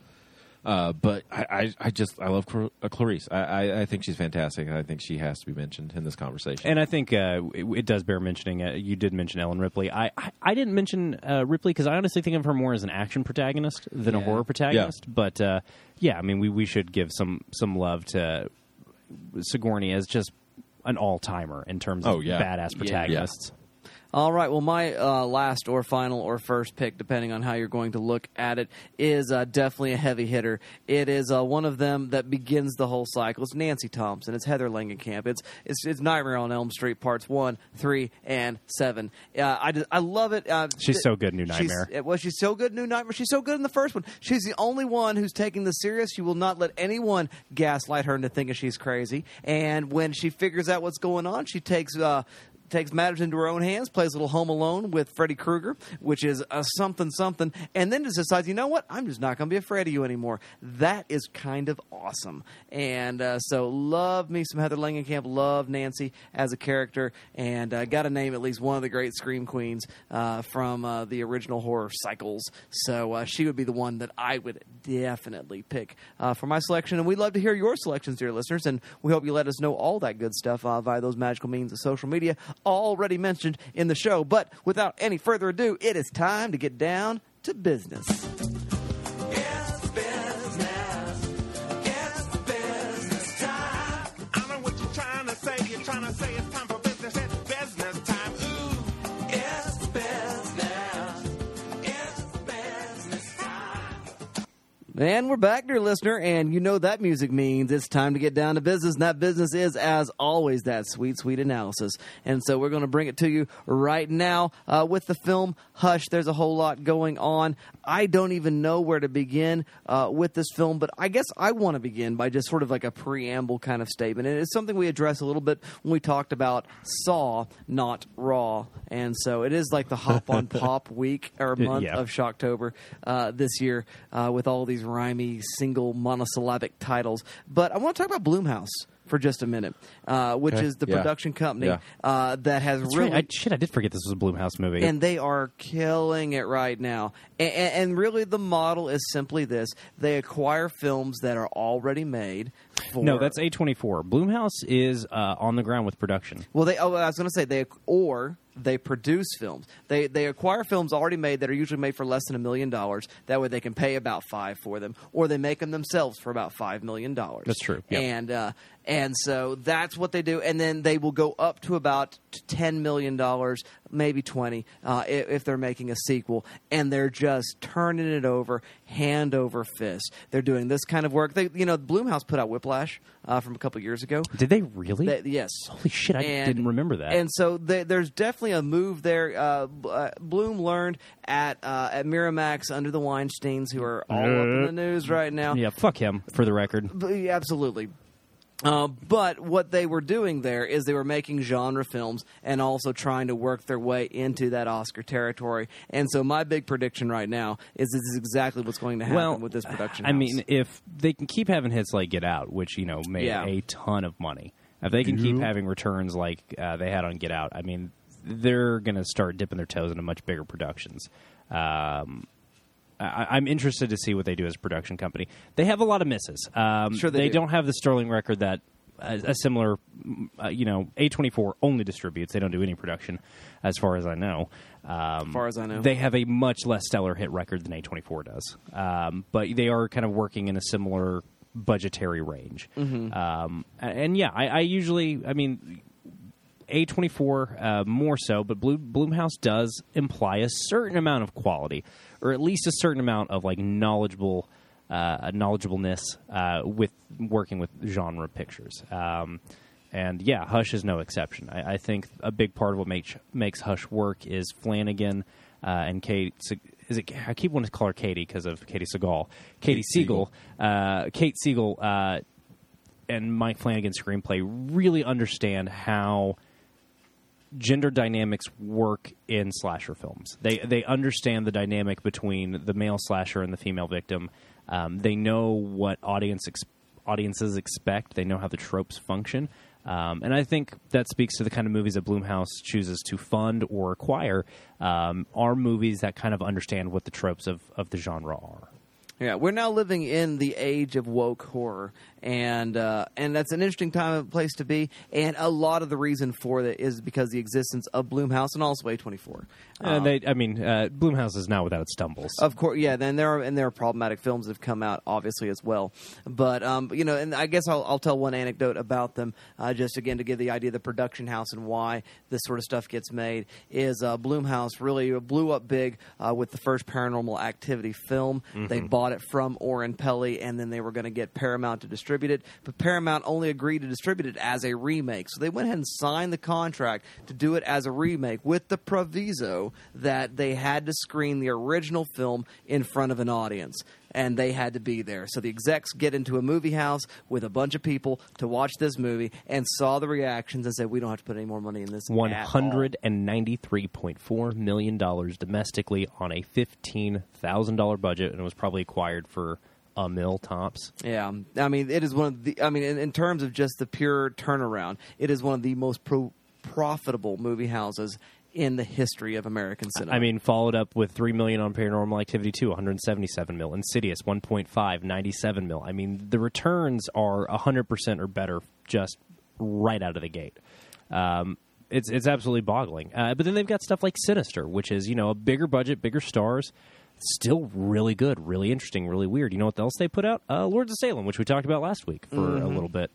Uh, but I, I, I just I love uh, Clarice. I, I, I think she's fantastic, I think she has to be mentioned in this conversation. And I think uh, it, it does bear mentioning. Uh, you did mention Ellen Ripley. I I, I didn't mention uh, Ripley because I honestly think of her more as an action protagonist than a horror protagonist. But uh, yeah, I mean we, we should give some some love to Sigourney as just an all timer in terms of Oh, yeah. badass Yeah. protagonists. All right. Well, my uh, last or final or first pick, depending on how you're going to look at it, is uh, definitely a heavy hitter. It is uh, one of them that begins the whole cycle. It's Nancy Thompson. It's Heather Langenkamp. It's it's, it's Nightmare on Elm Street parts one, three, and seven. Uh, I just- I love it. Uh, She's so good in New Nightmare. it was she's so good in New Nightmare. She's so good in the first one. She's the only one who's taking this serious. She will not let anyone gaslight her into thinking she's crazy. And when she figures out what's going on, she takes. Takes matters into her own hands, plays a little Home Alone with Freddy Krueger, which is a something something, and then just decides, you know what, I'm just not going to be afraid of you anymore. That is kind of awesome, and uh, so love me some Heather Langenkamp, love Nancy as a character, and uh, got to name at least one of the great scream queens uh, from uh, the original horror cycles. So uh, she would be the one that I would definitely pick uh, for my selection, and we'd love to hear your selections, dear listeners, and we hope you let us know all that good stuff via those magical means of social media already mentioned in the show. But without any further ado, it is time to get down to business. And we're back, dear listener, and you know that music means it's time to get down to business. And that business is, as always, that sweet, sweet analysis. And so we're going to bring it to you right now uh, with the film Hush. There's a whole lot going on. I don't even know where to begin uh, with this film, but I guess I want to begin by just sort of like a preamble kind of statement. And it's something we addressed a little bit when we talked about Saw, not Raw. And so it is like the hop on [laughs] pop week or month Yeah. of Shocktober uh, this year uh, with all these rhymy single monosyllabic titles. But I want to talk about Blumhouse for just a minute, uh, which Okay. is the Yeah. production company Yeah. uh, that has That's really. right. I, shit, I did forget this was a Blumhouse movie. and they are killing it right now. And, and really, the model is simply this: they acquire films that are already made. For, no, that's A24. Blumhouse is uh, on the ground with production. Well, they. Oh, I was going to say they or they produce films. They they acquire films already made that are usually made for less than a million dollars. That way, they can pay about five for them, or they make them themselves for about five million dollars. That's true, yep. And uh, and so that's what they do, and then they will go up to about ten million dollars, maybe twenty, uh, if, if they're making a sequel, and they're just turning it over hand over fist. They're doing this kind of work. They, you know, Blumhouse put out Whiplash uh, from a couple years ago. Did they really? They- yes. Holy shit, I And- didn't remember that. And so they, there's definitely a move there. Uh, uh, Blum learned at uh, at Miramax under the Weinsteins, who are all up in the news right now. yeah, fuck him, for the record. B- Absolutely. Uh, but what they were doing there is they were making genre films and also trying to work their way into that Oscar territory. And so my big prediction right now is this is exactly what's going to happen well, with this production. I house. mean, if they can keep having hits like Get Out, which you know made Yeah. a ton of money, if they can keep having returns like uh, they had on Get Out, I mean, they're going to start dipping their toes into much bigger productions. Um, I, I'm interested to see what they do as a production company. They have a lot of misses. Um, Sure they do. not have the sterling record that a, a similar, uh, you know, A24 only distributes. They don't do any production, as far as I know. Um, As far as I know. they have a much less stellar hit record than A24 does. Um, but they are kind of working in a similar budgetary range. Mm-hmm. Um, and yeah, I, I usually, I mean, A24 uh, more so, but Blue, Blumhouse does imply a certain amount of quality, or at least a certain amount of like knowledgeable, uh, knowledgeableness uh, with working with genre pictures. Um, and yeah, Hush is no exception. I, I think a big part of what makes makes Hush work is Flanagan uh, and Kate. Is it? I keep wanting to call her Katie because of Katey Sagal. Katie Siegel. Uh, Kate Siegel uh, and Mike Flanagan's screenplay really understand how gender dynamics work in slasher films. They they understand the dynamic between the male slasher and the female victim. Um, they know what audience ex- audiences expect. They know how the tropes function. Um, and I think that speaks to the kind of movies that Blumhouse chooses to fund or acquire um, are movies that kind of understand what the tropes of, of the genre are. Yeah, we're now living in the age of woke horror, and uh, and that's an interesting time and place to be. And a lot of the reason for that is because the existence of Blumhouse and also A24. Uh, they, I mean, uh, Blumhouse is not without its stumbles. Of course, yeah. Then there are and there are problematic films that have come out, obviously as well. But um, you know, and I guess I'll, I'll tell one anecdote about them, uh, just again to give the idea of the production house and why this sort of stuff gets made. Is uh, Blumhouse really blew up big uh, with the first Paranormal Activity film? They bought it from Oren Peli, and then they were going to get Paramount to distribute it, but Paramount only agreed to distribute it as a remake. So they went ahead and signed the contract to do it as a remake with the proviso that they had to screen the original film in front of an audience. And they had to be there. So the execs get into a movie house with a bunch of people to watch this movie and saw the reactions and said, "We don't have to put any more money in this." One at all." hundred and ninety-three point four million dollars domestically on a fifteen thousand dollar budget, and it was probably acquired for a mil tops. Yeah, I mean, it is one of the. I mean, in, in terms of just the pure turnaround, it is one of the most pro- profitable movie houses in the history of American cinema. I mean, followed up with three million on Paranormal Activity two, one hundred seventy-seven mil. Insidious, 1.5, 97 mil. I mean, the returns are hundred percent or better just right out of the gate. Um, it's it's absolutely boggling. Uh, but then they've got stuff like Sinister, which is you know a bigger budget, bigger stars. Still really good, really interesting, really weird. You know what else they put out? Uh, Lords of Salem, which we talked about last week for a little bit.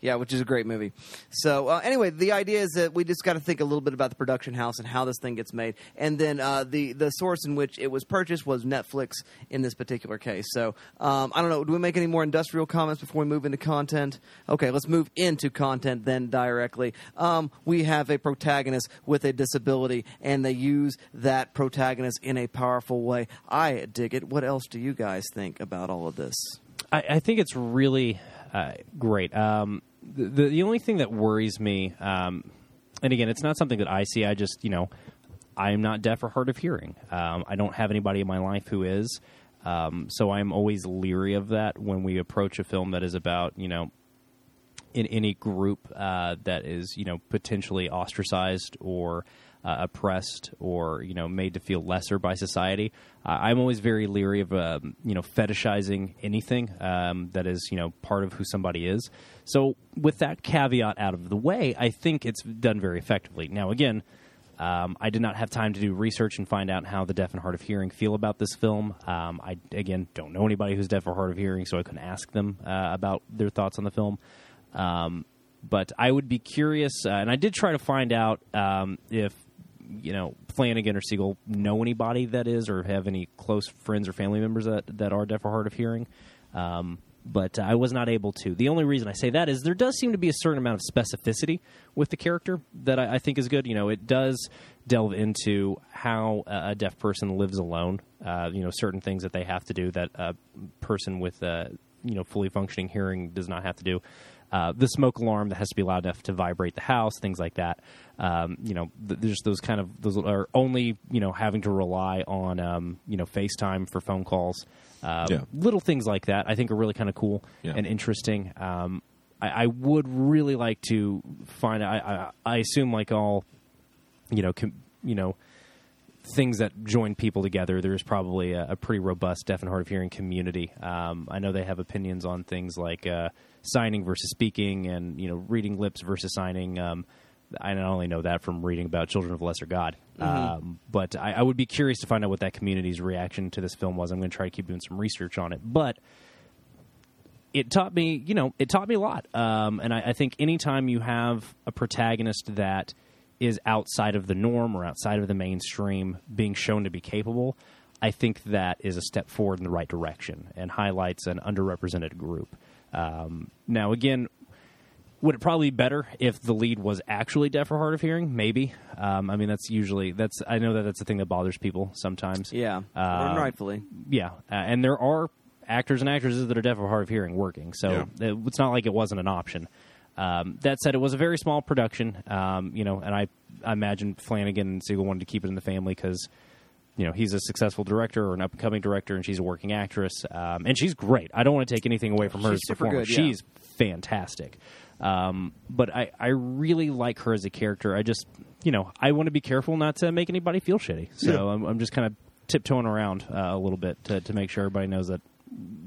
Yeah, which is a great movie. So uh, anyway, the idea is that we just got to think a little bit about the production house and how this thing gets made, and then uh, the the source in which it was purchased was Netflix in this particular case. So um, I don't know. Do we make any more industrial comments before we move into content? Okay, let's move into content then directly. Um, we have a protagonist with a disability, and they use that protagonist in a powerful way. I dig it. What else do you guys think about all of this? I, I think it's really uh, great. Um, the, the only thing that worries me, um, and again, it's not something that I see. I just you know, I'm not deaf or hard of hearing. Um, I don't have anybody in my life who is. Um, so I'm always leery of that when we approach a film that is about you know in any group uh, that is you know potentially ostracized or uh, oppressed or you know made to feel lesser by society. Uh, I'm always very leery of um, you know fetishizing anything um, that is you know part of who somebody is. So with that caveat out of the way, I think it's done very effectively. Now again. Um, I did not have time to do research and find out how the deaf and hard of hearing feel about this film. Um, I again don't know anybody who's deaf or hard of hearing, so I couldn't ask them uh, about their thoughts on the film. Um, but I would be curious, uh, and I did try to find out um, if you know Flanagan or Siegel know anybody that is, or have any close friends or family members that that are deaf or hard of hearing. Um, but I was not able to. The only reason I say that is there does seem to be a certain amount of specificity with the character that I, I think is good. You know, it does delve into how a deaf person lives alone. Uh, you know, certain things that they have to do that a person with a you know fully functioning hearing does not have to do. Uh, the smoke alarm that has to be loud enough to vibrate the house, things like that. Um, you know, th- there's those kind of those are only you know having to rely on um, you know FaceTime for phone calls. Um, Yeah. Little things like that I think are really kind of cool Yeah. and interesting. Um, I, I would really like to find. I, I, I assume like all you know, com, you know, things that join people together. There's probably a, a pretty robust deaf and hard of hearing community. Um, I know they have opinions on things like uh, signing versus speaking, and you know, reading lips versus signing. Um, I not only know that from reading about Children of Lesser God, um, but I, I would be curious to find out what that community's reaction to this film was. I'm going to try to keep doing some research on it, but it taught me, you know, it taught me a lot. Um, and I, I think anytime you have a protagonist that is outside of the norm or outside of the mainstream being shown to be capable, I think that is a step forward in the right direction and highlights an underrepresented group. Um, now, again, would it probably be better if the lead was actually deaf or hard of hearing? Maybe. Um, I mean, that's usually that's. I know that that's the thing that bothers people sometimes. Yeah, Uh, rightfully. Yeah, uh, and there are actors and actresses that are deaf or hard of hearing working, so it, it's not like it wasn't an option. Um, that said, it was a very small production, um, you know, and I, I imagine Flanagan and Siegel wanted to keep it in the family because, you know, he's a successful director or an up and coming director, and she's a working actress, um, and she's great. I don't want to take anything away from her She's as a super performer. good, yeah. She's fantastic. Um, but I, I really like her as a character. I just, you know, I want to be careful not to make anybody feel shitty. So I'm, I'm just kind of tiptoeing around uh, a little bit to, to make sure everybody knows that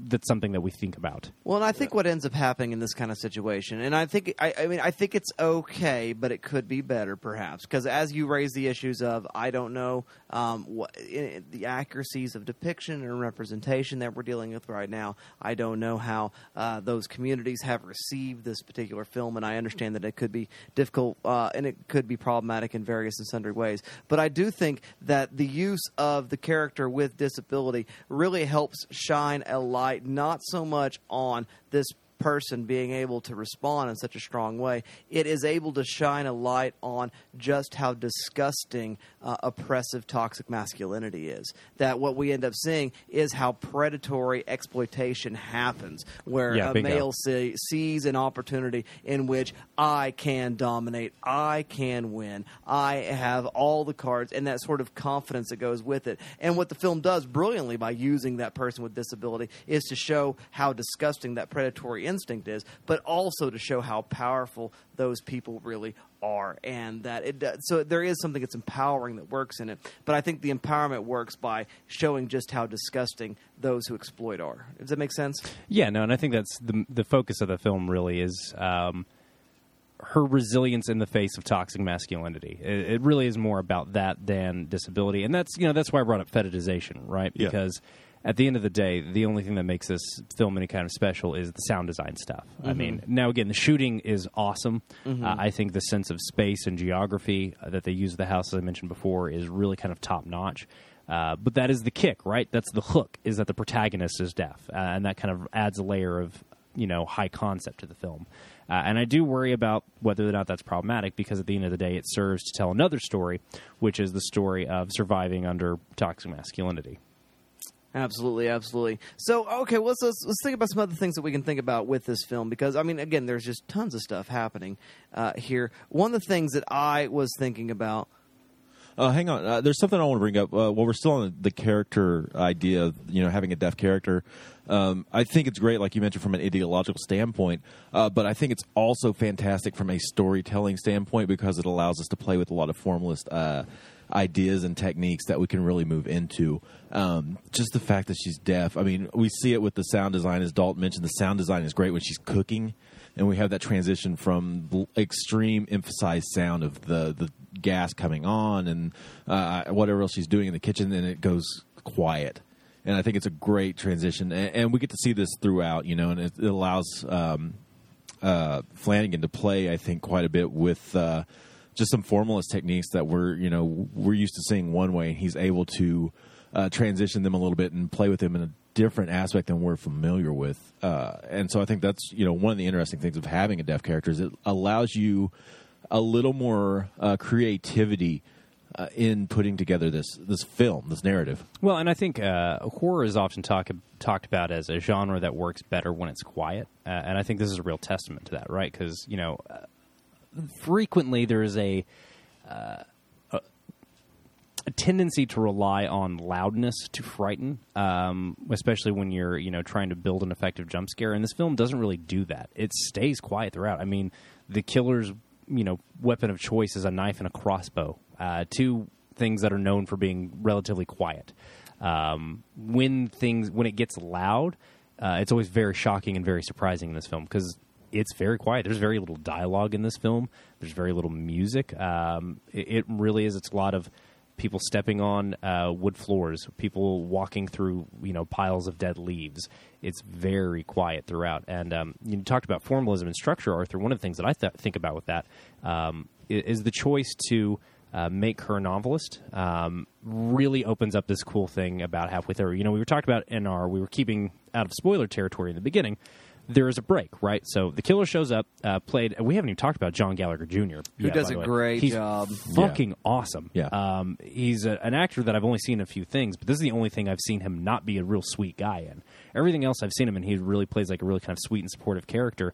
that's something that we think about. Well, and I think what ends up happening in this kind of situation, and I think, I, I mean, I think it's okay, but it could be better, perhaps, because as you raise the issues of, I don't know um, what i the accuracies of depiction and representation that we're dealing with right now. I don't know how uh, those communities have received this particular film, and I understand that it could be difficult uh, and it could be problematic in various and sundry ways. But I do think that the use of the character with disability really helps shine a light not so much on this person being able to respond in such a strong way, it is able to shine a light on just how disgusting uh, oppressive toxic masculinity is. That what we end up seeing is how predatory exploitation happens, where Yeah, a male see, sees an opportunity in which I can dominate, I can win, I have all the cards, and that sort of confidence that goes with it. And what the film does brilliantly by using that person with disability is to show how disgusting that predatory instinct is, but also to show how powerful those people really are, and that it does. So there is something that's empowering that works in it. But I think the empowerment works by showing just how disgusting those who exploit are. Does that make sense? Yeah, no, and I think that's the the focus of the film. Really is um, her resilience in the face of toxic masculinity. It, it really is more about that than disability, and that's you know that's why I brought up fetishization, right? Yeah. At the end of the day, the only thing that makes this film any kind of special is the sound design stuff. I mean, now again, the shooting is awesome. Uh, I think the sense of space and geography uh, that they use of the house, as I mentioned before, is really kind of top notch. Uh, but that is the kick, right? That's the hook, is that the protagonist is deaf, uh, and that kind of adds a layer of you know high concept to the film. Uh, and I do worry about whether or not that's problematic because at the end of the day, it serves to tell another story, which is the story of surviving under toxic masculinity. Absolutely, absolutely. So, okay, well, let's, let's let's think about some other things that we can think about with this film because I mean, again, there's just tons of stuff happening uh, here. One of the things that I was thinking about. Uh, hang on. Uh, there's something I want to bring up. Uh, while we're still on the character idea of you know having a deaf character, um, I think it's great, like you mentioned, from an ideological standpoint. Uh, but I think it's also fantastic from a storytelling standpoint because it allows us to play with a lot of formalist uh, ideas and techniques that we can really move into. Um, just the fact that she's deaf. I mean, we see it with the sound design, as Dalton mentioned. The sound design is great when she's cooking and we have that transition from extreme emphasized sound of the the gas coming on and uh, whatever else she's doing in the kitchen, and it goes quiet. And I think it's a great transition, and, and we get to see this throughout, you know, and it, it allows um, uh, Flanagan to play, I think, quite a bit with uh, just some formalist techniques that we're, you know, we're used to seeing one way, and he's able to uh, transition them a little bit and play with them in a different aspect than we're familiar with. Uh, and so I think that's, you know, one of the interesting things of having a deaf character is it allows you a little more uh, creativity uh, in putting together this this film, this narrative. Well, and I think uh, horror is often talk, talked about as a genre that works better when it's quiet, uh, and I think this is a real testament to that, right? Because you know, frequently there is a, uh, a a tendency to rely on loudness to frighten, um, especially when you're you know trying to build an effective jump scare. And this film doesn't really do that. It stays quiet throughout. I mean, the killer's you know weapon of choice is a knife and a crossbow, uh, two things that are known for being relatively quiet. Um, when things when it gets loud, uh, it's always very shocking and very surprising in this film because it's very quiet. There's very little dialogue in this film. There's very little music. Um, it, it really is. It's a lot of people stepping on uh, wood floors, people walking through you know piles of dead leaves. It's very quiet throughout. And um, you talked about formalism and structure, Arthur. One of the things that I th- think about with that um, is the choice to uh, make her a novelist. Um, really opens up this cool thing about halfway through. You know, we were talking about our we were keeping out of spoiler territory in the beginning. There is a break, right? So the killer shows up, uh, played. We haven't even talked about John Gallagher Jr. Who yet, does a great He's job. Fucking awesome. Yeah. Um, he's a, an actor that I've only seen a few things, but this is the only thing I've seen him not be a real sweet guy in. Everything else I've seen him and he really plays like a really kind of sweet and supportive character.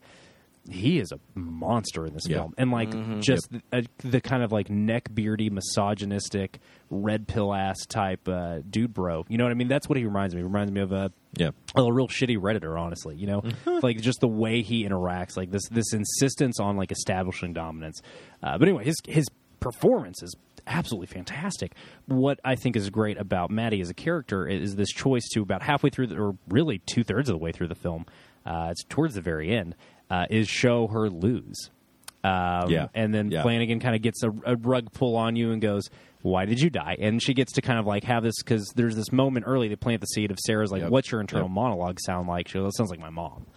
He is a monster in this Yeah. film, and like just the, uh, the kind of like neck beardy, misogynistic, red pill ass type uh, dude, bro. You know what I mean? That's what he reminds me. He reminds me of a Yeah. a real shitty redditor honestly you know like just the way he interacts like this this insistence on like establishing dominance uh, but anyway his his performance is absolutely fantastic. What I think is great about Maddie as a character is this choice to about halfway through, the, or really two thirds of the way through the film, uh, it's towards the very end, uh, is show her lose. Um, Yeah. And then Yeah. Flanagan kind of gets a, a rug pull on you and goes, "Why did you die?" And she gets to kind of like have this because there's this moment early they plant the seed of Sarah's like, Yep. "What's your internal Yep. monologue sound like?" She goes, "That sounds like my mom,"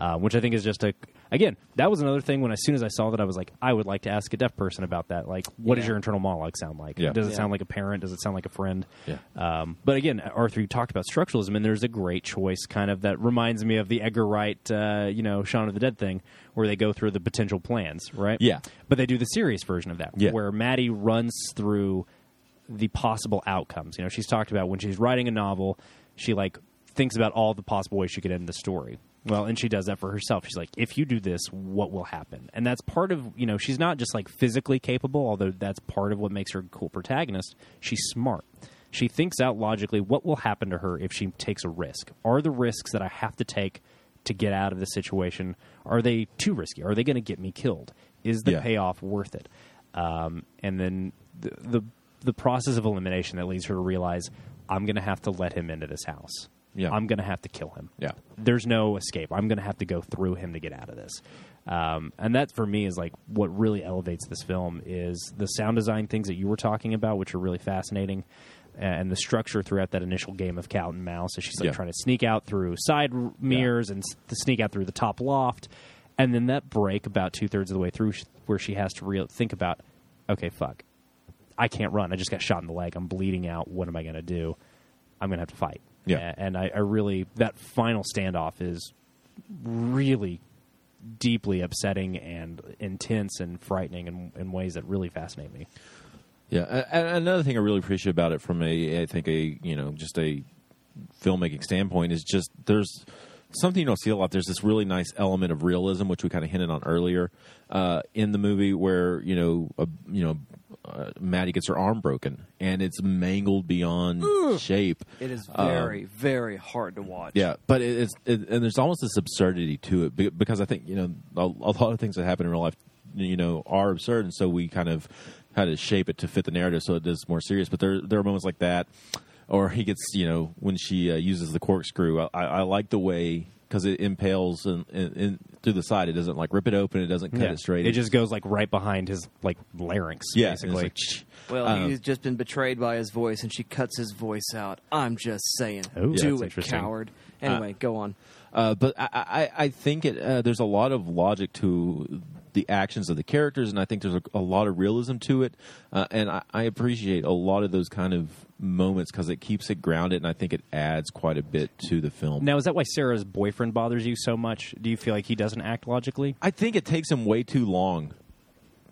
uh, which I think is just a again that was another thing when as soon as I saw that I was like, I would like to ask a deaf person about that. Like, what does your internal monologue sound like? Yeah. Does it sound like a parent? Does it sound like a friend? Yeah. Um, but again, Arthur, you talked about structuralism, and there's a great choice, kind of that reminds me of the Edgar Wright, uh, you know, Shaun of the Dead thing, where they go through the potential plans, right? Yeah. But they do the serious version of that, Yeah. where Maddie runs through the possible outcomes. You know, she's talked about when she's writing a novel, she like thinks about all the possible ways she could end the story. Well, and she does that for herself. She's like, if you do this, what will happen? And that's part of, you know, she's not just like physically capable, although that's part of what makes her a cool protagonist. She's smart. She thinks out logically what will happen to her if she takes a risk. Are the risks that I have to take to get out of the situation are they too risky? Are they going to get me killed? Is the Yeah. payoff worth it? Um, and then the, the the process of elimination that leads her to realize I'm going to have to let him into this house. Yeah. I'm going to have to kill him. Yeah. There's no escape. I'm going to have to go through him to get out of this. Um, and that for me is like what really elevates this film is the sound design things that you were talking about, which are really fascinating, and the structure throughout that initial game of cat and mouse. As she's like Yeah. trying to sneak out through side mirrors and s- to sneak out through the top loft, and then that break about two thirds of the way through sh- where she has to real think about, okay, fuck, I can't run. I just got shot in the leg. I'm bleeding out. What am I going to do? I'm going to have to fight. Yeah. And I, I really, that final standoff is really deeply upsetting and intense and frightening in, in ways that really fascinate me. Yeah, a- a- another thing I really appreciate about it from a, I think a you know just a filmmaking standpoint is just there's something you don't see a lot. There's this really nice element of realism, which we kind of hinted on earlier uh, in the movie, where you know uh, you know uh, Maddie gets her arm broken and it's mangled beyond shape. It is Um, very, very hard to watch. Yeah, but it, it's it, and there's almost this absurdity to it because I think you know a, a lot of things that happen in real life, you know, are absurd, and so we kind of had to shape it to fit the narrative so it is more serious. But there there are moments like that, or he gets you know when she uh, uses the corkscrew. I, I like the way because it impales in, in, in through the side. It doesn't like rip it open. It doesn't cut it straight. It just goes like right behind his like larynx. yeah, basically. like, [laughs] Well, Um, he's just been betrayed by his voice, and she cuts his voice out. I'm just saying, Ooh, do that's it, interesting. coward. Anyway, go on. Uh, but I, I, I think it, uh, there's a lot of logic to the actions of the characters, and I think there's a, a lot of realism to it. Uh, and I, I appreciate a lot of those kind of moments because it keeps it grounded, and I think it adds quite a bit to the film. Now, is that why Sarah's boyfriend bothers you so much? Do you feel like he doesn't act logically? I think it takes him way too long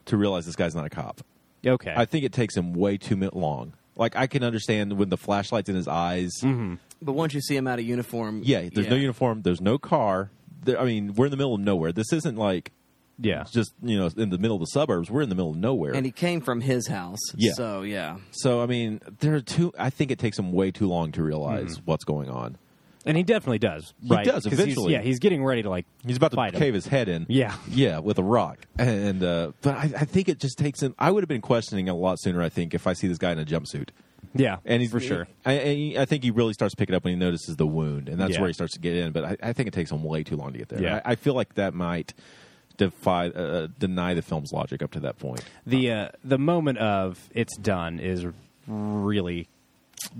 to realize this guy's not a cop. Okay. I think it takes him way too mi- long. Like I can understand when the flashlight's in his eyes. Mm-hmm. But once you see him out of uniform, Yeah, there's no uniform. There's no car. There, I mean, we're in the middle of nowhere. This isn't like yeah. just you know in the middle of the suburbs. We're in the middle of nowhere. And he came from his house. Yeah. So, yeah. so I mean, there are two. I think it takes him way too long to realize what's going on. And he definitely does. He right? does, 'Cause he's- eventually. yeah, he's getting ready to like. He's about to fight him. cave his head in. Yeah. yeah, with a rock. And uh, but I, I think it just takes him. I would have been questioning a lot sooner. I think if I see this guy in a jumpsuit. Yeah, And he's for sure. I, I, I think he really starts picking up when he notices the wound, and that's Yeah. where he starts to get in. But I, I think it takes him way too long to get there. Yeah. I, I feel like that might defy uh, deny the film's logic up to that point. The uh, the moment of it's done is really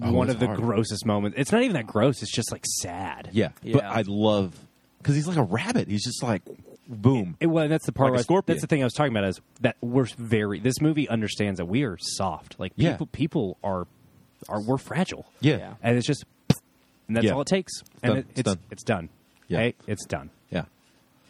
Oh, one it's of the hard. grossest moments. It's not even that gross. It's just like sad. Yeah, Yeah. but I love because he's like a rabbit. He's just like boom. It, well, that's the part. Like a where I- scorpion. that's the thing I was talking about is that we're very. This movie understands that we are soft. Like Yeah. people, people are are we're fragile. Yeah. Yeah. and it's just, and that's Yeah. all it takes. and done. it, It's it's done. it's done. Yeah. Hey, it's done.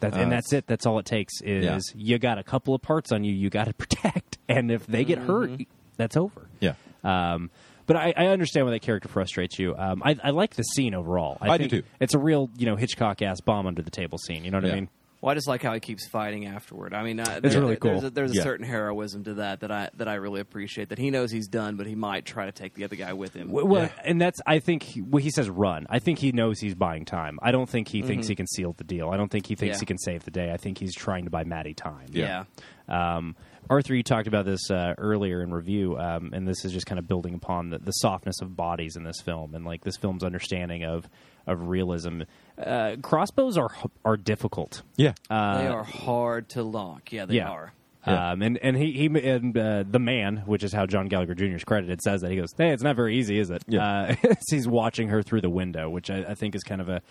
Yeah. That, Uh, and that's it. That's all it takes. Is you got a couple of parts on you. You got to [laughs] protect, and if they get hurt, that's over. Yeah. Um, but I, I understand why that character frustrates you. Um, I, I like the scene overall. I, I do too. It's a real, you know, Hitchcock ass bomb under the table scene. You know what Yeah. I mean? Well, I just like how he keeps fighting afterward. I mean, uh, It's there- really cool. There's a, there's a Yeah. certain heroism to that that I that I really appreciate. That he knows he's done, but he might try to take the other guy with him. Well, well, and that's I think he, well, he says run. I think he knows he's buying time. I don't think he thinks he can seal the deal. I don't think he thinks Yeah. he can save the day. I think he's trying to buy Maddie time. yeah. Um, Arthur, you talked about this uh, earlier in review, um, and this is just kind of building upon the, the softness of bodies in this film, and like this film's understanding of of realism. Uh, crossbows are are difficult. Yeah. Uh, they are hard to lock. Yeah, they yeah. are. Yeah. Um, and and he he and uh, the man, which is how John Gallagher Jr. is credited, says that he goes, "Hey, it's not very easy, is it?" Yeah. Uh, [laughs] he's watching her through the window, which I, I think is kind of a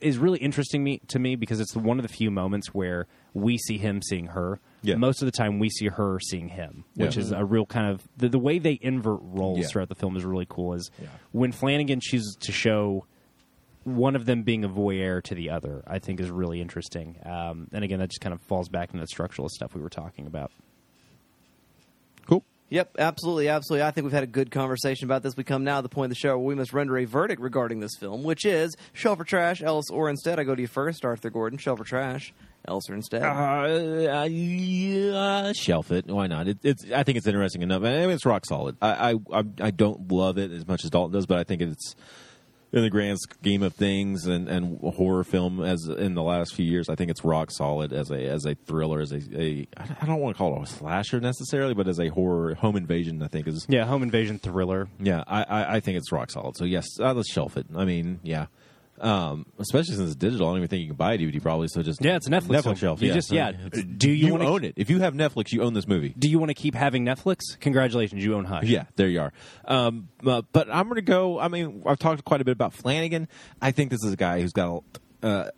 is really interesting me to me because it's one of the few moments where we see him seeing her. Yeah. Most of the time, we see her seeing him, which Yeah. is a real kind of the, the way they invert roles Yeah. throughout the film is really cool. Is when Flanagan chooses to show one of them being a voyeur to the other, I think is really interesting. Um, and again, that just kind of falls back into the structural stuff we were talking about. Yep, absolutely, absolutely. I think we've had a good conversation about this. We come now to the point of the show where we must render a verdict regarding this film, which is shelf or trash, else or instead. I go to you first, Arthur Gordon. Shelf or trash, else or instead. Uh, yeah, shelf it. Why not? It, it's. I think it's interesting enough. I mean, it's rock solid. I I I don't love it as much as Dalton does, but I think it's in the grand scheme of things and, and horror film as in the last few years. I think it's rock solid as a as a thriller, as a, a I don't want to call it a slasher necessarily, but as a horror home invasion. I think is Yeah, home invasion thriller. yeah. I I, I think it's rock solid. So yes, uh, let's shelf it. I mean, yeah. Um, especially since it's digital, I don't even think you can buy a DVD probably. So just Yeah, it's a Netflix Netflix shelf. You yeah. just- yeah. It's- Do you wanna- own it? If you have Netflix, you own this movie. Do you want to keep having Netflix? Congratulations, you own Hush. Yeah, there you are. Um, uh, but I'm going to go. I mean, I've talked quite a bit about Flanagan. I think this is a guy who's got a, uh,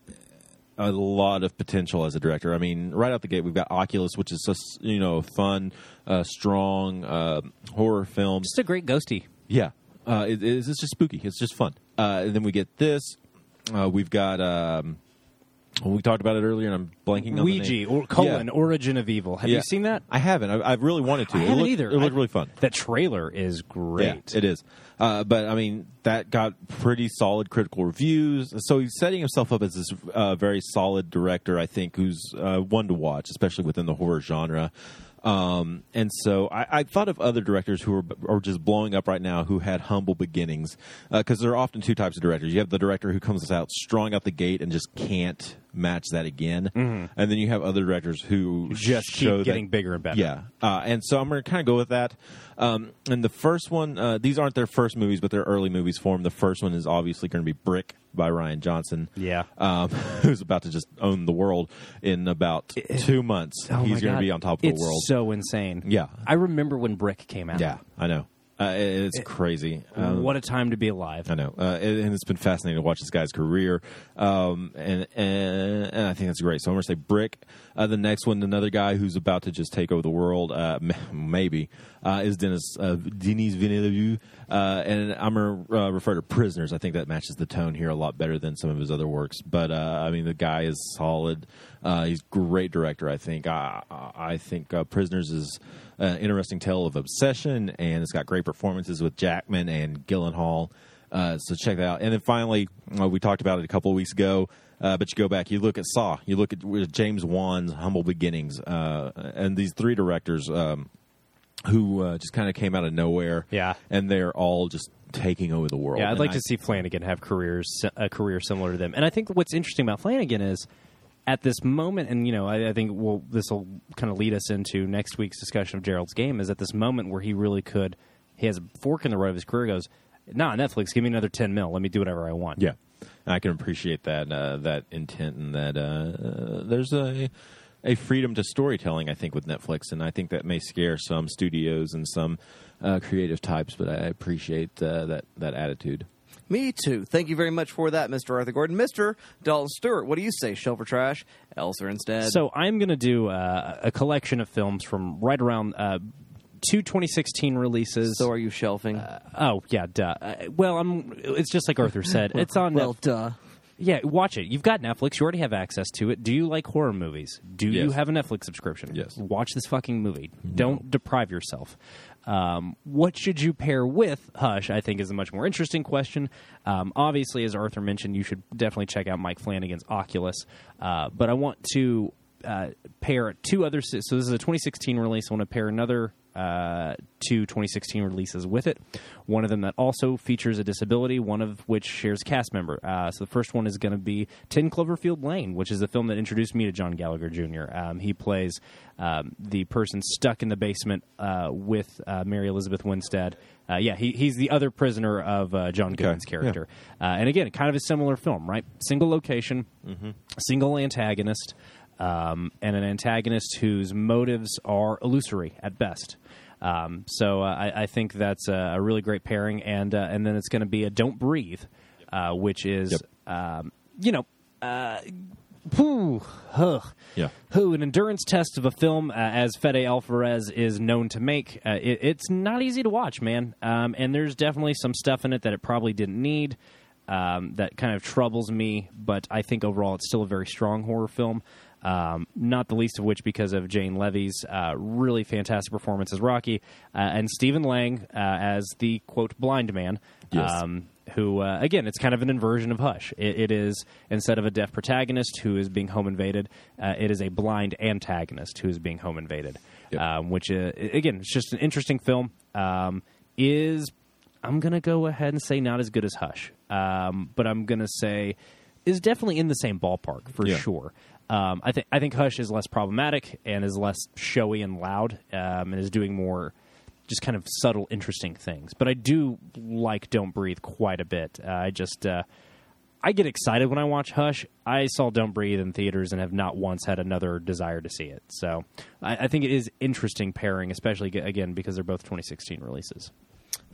a lot of potential as a director. I mean, right out the gate, we've got Oculus, which is just you know fun, uh, strong uh, horror film. Just a great ghosty. Yeah, uh, it, it's just spooky. It's just fun. Uh, and then we get this. Uh, we've got. Um, well, we talked about it earlier, and I'm blanking on the Ouija name. or colon Yeah. Origin of Evil. Have Yeah. you seen that? I haven't. I, I really wanted to. I it haven't looked, either. It looked I- really fun. That trailer is great. Yeah, it is. Uh, but I mean, that got pretty solid critical reviews. So he's setting himself up as this uh, very solid director, I think, who's uh, one to watch, especially within the horror genre. Um, and so I, I thought of other directors who are, are just blowing up right now who had humble beginnings because there are often two types of directors. You have the director who comes out strong out the gate and just can't match that again, and then you have other directors who Just keep show that- getting bigger and better. Yeah, uh, and so I'm going to kind of go with that. Um, and the first one, uh, these aren't their first movies, but they're early movies for them. The first one is obviously going to be Brick by Rian Johnson. Yeah. um, [laughs] who's about to just own the world in about two months. Oh He's going to be on top of the world. so insane. Yeah. I remember when Brick came out. yeah, I know. Uh, it- it's crazy. Um, what a time to be alive. I know, uh, and and it's been fascinating to watch this guy's career, um, and, and and I think that's great. So I'm going to say Brick. Uh, the next one, another guy who's about to just take over the world, uh, m- [laughs] maybe, uh, is Dennis uh, Denis Villeneuve, uh, and I'm going to uh, refer to Prisoners. I think that matches the tone here a lot better than some of his other works. But uh, I mean, the guy is solid. Uh, he's great director. I think. I, I I think uh, Prisoners is an interesting tale of obsession, and it's got great performances with Jackman and Gyllenhaal. Uh, so check that out. And then finally, uh, we talked about it a couple of weeks ago. Uh, but you go back, you look at Saw, you look at uh, James Wan's humble beginnings, uh, and these three directors um, who uh, just kind of came out of nowhere. Yeah. and they're all just taking over the world. Yeah, I'd And like I- to see Flanagan have careers a career similar to them. And I think what's interesting about Flanagan is at this moment, and you know, I, I think well, this will kind of lead us into next week's discussion of Gerald's game. Is at this moment where he really could, he has a fork in the road of his career. Goes, nah, Netflix, give me another ten mil. Let me do whatever I want. Yeah, I can appreciate that uh, that intent and that uh, there's a a freedom to storytelling. I think with Netflix, and I think that may scare some studios and some uh, creative types, but I appreciate uh, that that attitude. Me too. Thank you very much for that, Mr. Arthur Gordon. Mr. Dalton Stewart, what do you say? Shelf or trash? Else or instead? So I'm going to do uh, a collection of films from right around uh, two 2016 releases. So are you shelving? oh yeah, duh. Uh, well, I'm. It's just like Arthur said. [laughs] It's on. well, Netflix. duh. Yeah, watch it. You've got Netflix. You already have access to it. Do you like horror movies? Do you have a Netflix subscription? Yes. Watch this fucking movie. Don't deprive yourself. Um, what should you pair with Hush? I think is a much more interesting question. Um, obviously, as Arthur mentioned, you should definitely check out Mike Flanagan's Oculus. Uh, but I want to uh, pair two other. So this is a 2016 release. I want to pair another uh, two 2016 releases with it. One of them that also features a disability, one of which shares a cast member. Uh, so the first one is going to be 10 Cloverfield Lane, which is the film that introduced me to John Gallagher Jr. Um, he plays um, the person stuck in the basement uh, with uh, Mary Elizabeth Winstead. Uh, yeah, he, he's the other prisoner of uh, John Goodman's character. Uh, and again, kind of a similar film, right? Single location, single antagonist, um, and an antagonist whose motives are illusory at best. Um, so uh, I, I think that's a, a really great pairing, and uh, and then it's going to be a "Don't Breathe," uh, which is um, you know. Uh, whew, ugh. Yeah. Who an endurance test of a film, uh, as Fede Alvarez is known to make. Uh, it, it's not easy to watch, man. Um, and there's definitely some stuff in it that it probably didn't need. Um, that kind of troubles me, but I think overall it's still a very strong horror film. Um, not the least of which because of Jane Levy's uh, really fantastic performance as Rocky uh, and Stephen Lang uh, as the quote blind man. Yes. Um, who uh, again it's kind of an inversion of hush it, it is instead of a deaf protagonist who is being home invaded uh, it is a blind antagonist who is being home invaded Yep. um, which uh, again it's just an interesting film um, is i'm gonna go ahead and say not as good as hush um, but i'm gonna say is definitely in the same ballpark for Yeah. sure um, I think I think Hush is less problematic and is less showy and loud, um, and is doing more just kind of subtle, interesting things. But I do like Don't Breathe quite a bit. Uh, I just uh, I get excited when I watch Hush. I saw Don't Breathe in theaters and have not once had another desire to see it. So I, I think it is interesting pairing, especially again because they're both 2016 releases.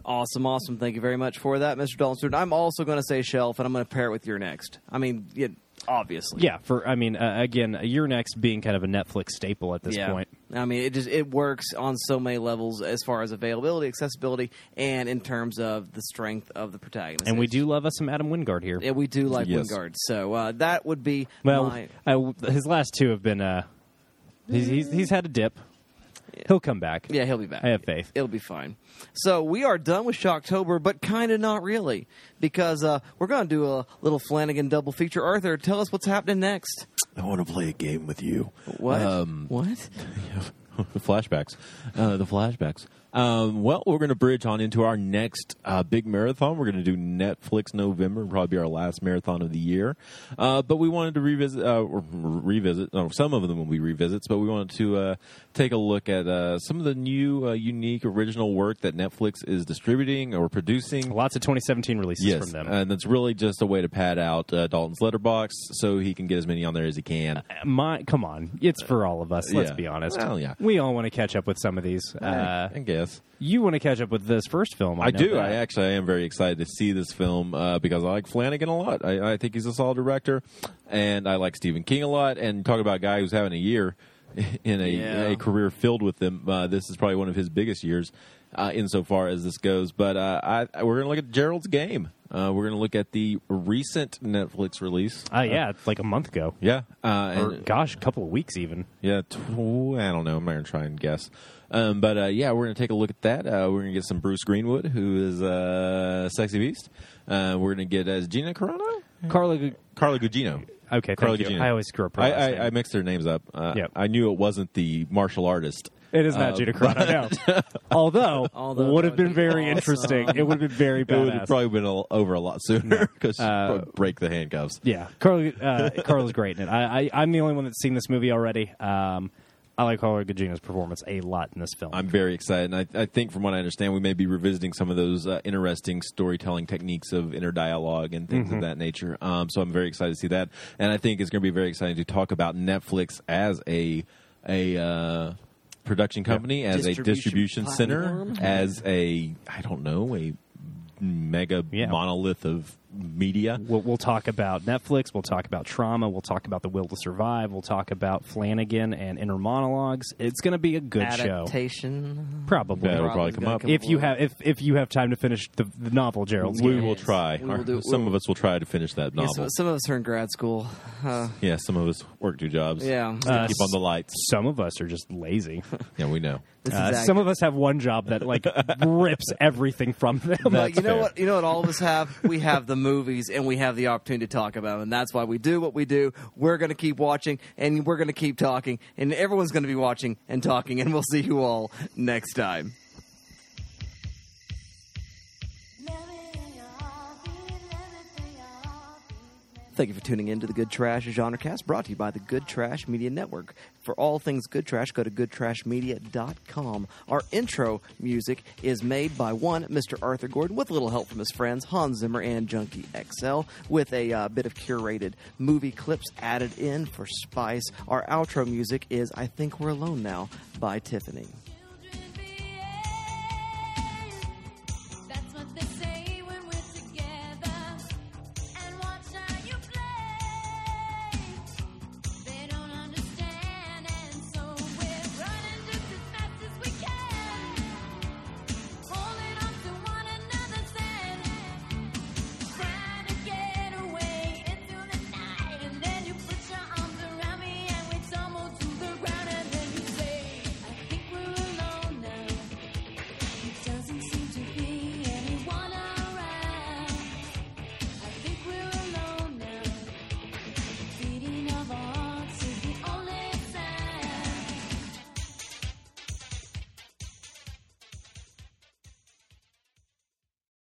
Awesome, awesome. Thank you very much for that, Mr. Dalton I'm also going to say Shelf, and I'm going to pair it with You're Next. I mean, obviously. Yeah, for I mean, uh, again, You're Next being kind of a Netflix staple at this yeah. point. I mean, it just it works on so many levels as far as availability, accessibility, and in terms of the strength of the protagonist. And we do love us some Adam Wingard here. Yeah, we do like Yes. Wingard. So uh, that would be Well, my. I, his last two have been. Uh, he's, he's he's had a dip. He'll come back. Yeah, he'll be back. I have faith. It'll be fine. So we are done with Shocktober, but kind of not really, because uh, we're going to do a little Flanagan double feature. Arthur, tell us what's happening next. I want to play a game with you. What? Um, what? [laughs] the flashbacks. Uh, the flashbacks. Um, well, we're going to bridge on into our next uh, big marathon. We're going to do Netflix November, probably be our last marathon of the year. Uh, but we wanted to revisit, uh, revisit. No, some of them will be revisits, but we wanted to uh, take a look at uh, some of the new, uh, unique, original work that Netflix is distributing or producing. Lots of 2017 releases Yes, from them. and that's really just a way to pad out uh, Dalton's Letterboxd so he can get as many on there as he can. My, come on, it's for all of us. Let's yeah. be honest. Well, yeah. we all want to catch up with some of these. Uh, I guess. You want to catch up with this first film? I, I do. that. I actually I am very excited to see this film uh, because I like Flanagan a lot. I, I think he's a solid director, and I like Stephen King a lot. And talk about a guy who's having a year [laughs] in a, Yeah. a career filled with them. Uh, this is probably one of his biggest years uh, insofar as this goes. But uh, I, we're going to look at Gerald's Game. Uh, we're going to look at the recent Netflix release. Uh, yeah, it's like a month ago. Yeah, uh, Or and- gosh, a couple of weeks even. yeah, tw- I don't know. I'm not going to try and guess. Um, but uh, yeah, we're going to take a look at that. Uh, we're going to get some Bruce Greenwood, who is uh, Sexy Beast. Uh, we're going to get as Gina Carano? Carla. Gu- Carla Gugino. Okay, thank Carla you. Gugino. I always screw up. her I, last name. I, I mixed their names up. Uh, Yep. I knew it wasn't the martial artist. It is not Uh, Gina Carano, no. [laughs] Although, Although would that have been would be very awesome. interesting. It would have been very It would have probably been a, over a lot sooner because Uh, break the handcuffs. yeah, Carla. Uh, Carla's great in it. I, I, I'm the only one that's seen this movie already. Um, I like Carla Gugino's performance a lot in this film. I'm very excited, and I, I think, from what I understand, we may be revisiting some of those uh, interesting storytelling techniques of inner dialogue and things of that nature. Um, so I'm very excited to see that, and I think it's going to be very exciting to talk about Netflix as a a uh, production company, as a Distribution distribution center, as a I don't know a mega Yeah. monolith of media. We'll, we'll talk about Netflix. We'll talk about trauma. We'll talk about the will to survive. We'll talk about Flanagan and inner monologues. It's going to be a good show. Adaptation. Probably. That'll probably Probably come up. come if you have if if you have time to finish the, the novel, Gerald's We Game. will try. We will do- some we'll- of us will try to finish that Yeah, novel. some, some of us are in grad school. Uh, yeah, some of us work two jobs. yeah. Uh, keep on the lights. Some of us are just lazy. [laughs] Yeah, we know. Uh, some of us have one job that like [laughs] rips everything from them. But you know fair. what? You know what all of us have? We have the movies and we have the opportunity to talk about them. And that's why we do what we do. We're going to keep watching and we're going to keep talking, and everyone's going to be watching and talking, and we'll see you all next time. Thank you for tuning in to the Good Trash Genre Cast, brought to you by the Good Trash Media Network. For all things Good Trash, go to goodtrashmedia.com. Our intro music is made by one Mr. Arthur Gordon with a little help from his friends Hans Zimmer and Junkie XL, with a uh, bit of curated movie clips added in for spice. Our outro music is I Think We're Alone Now by Tiffany.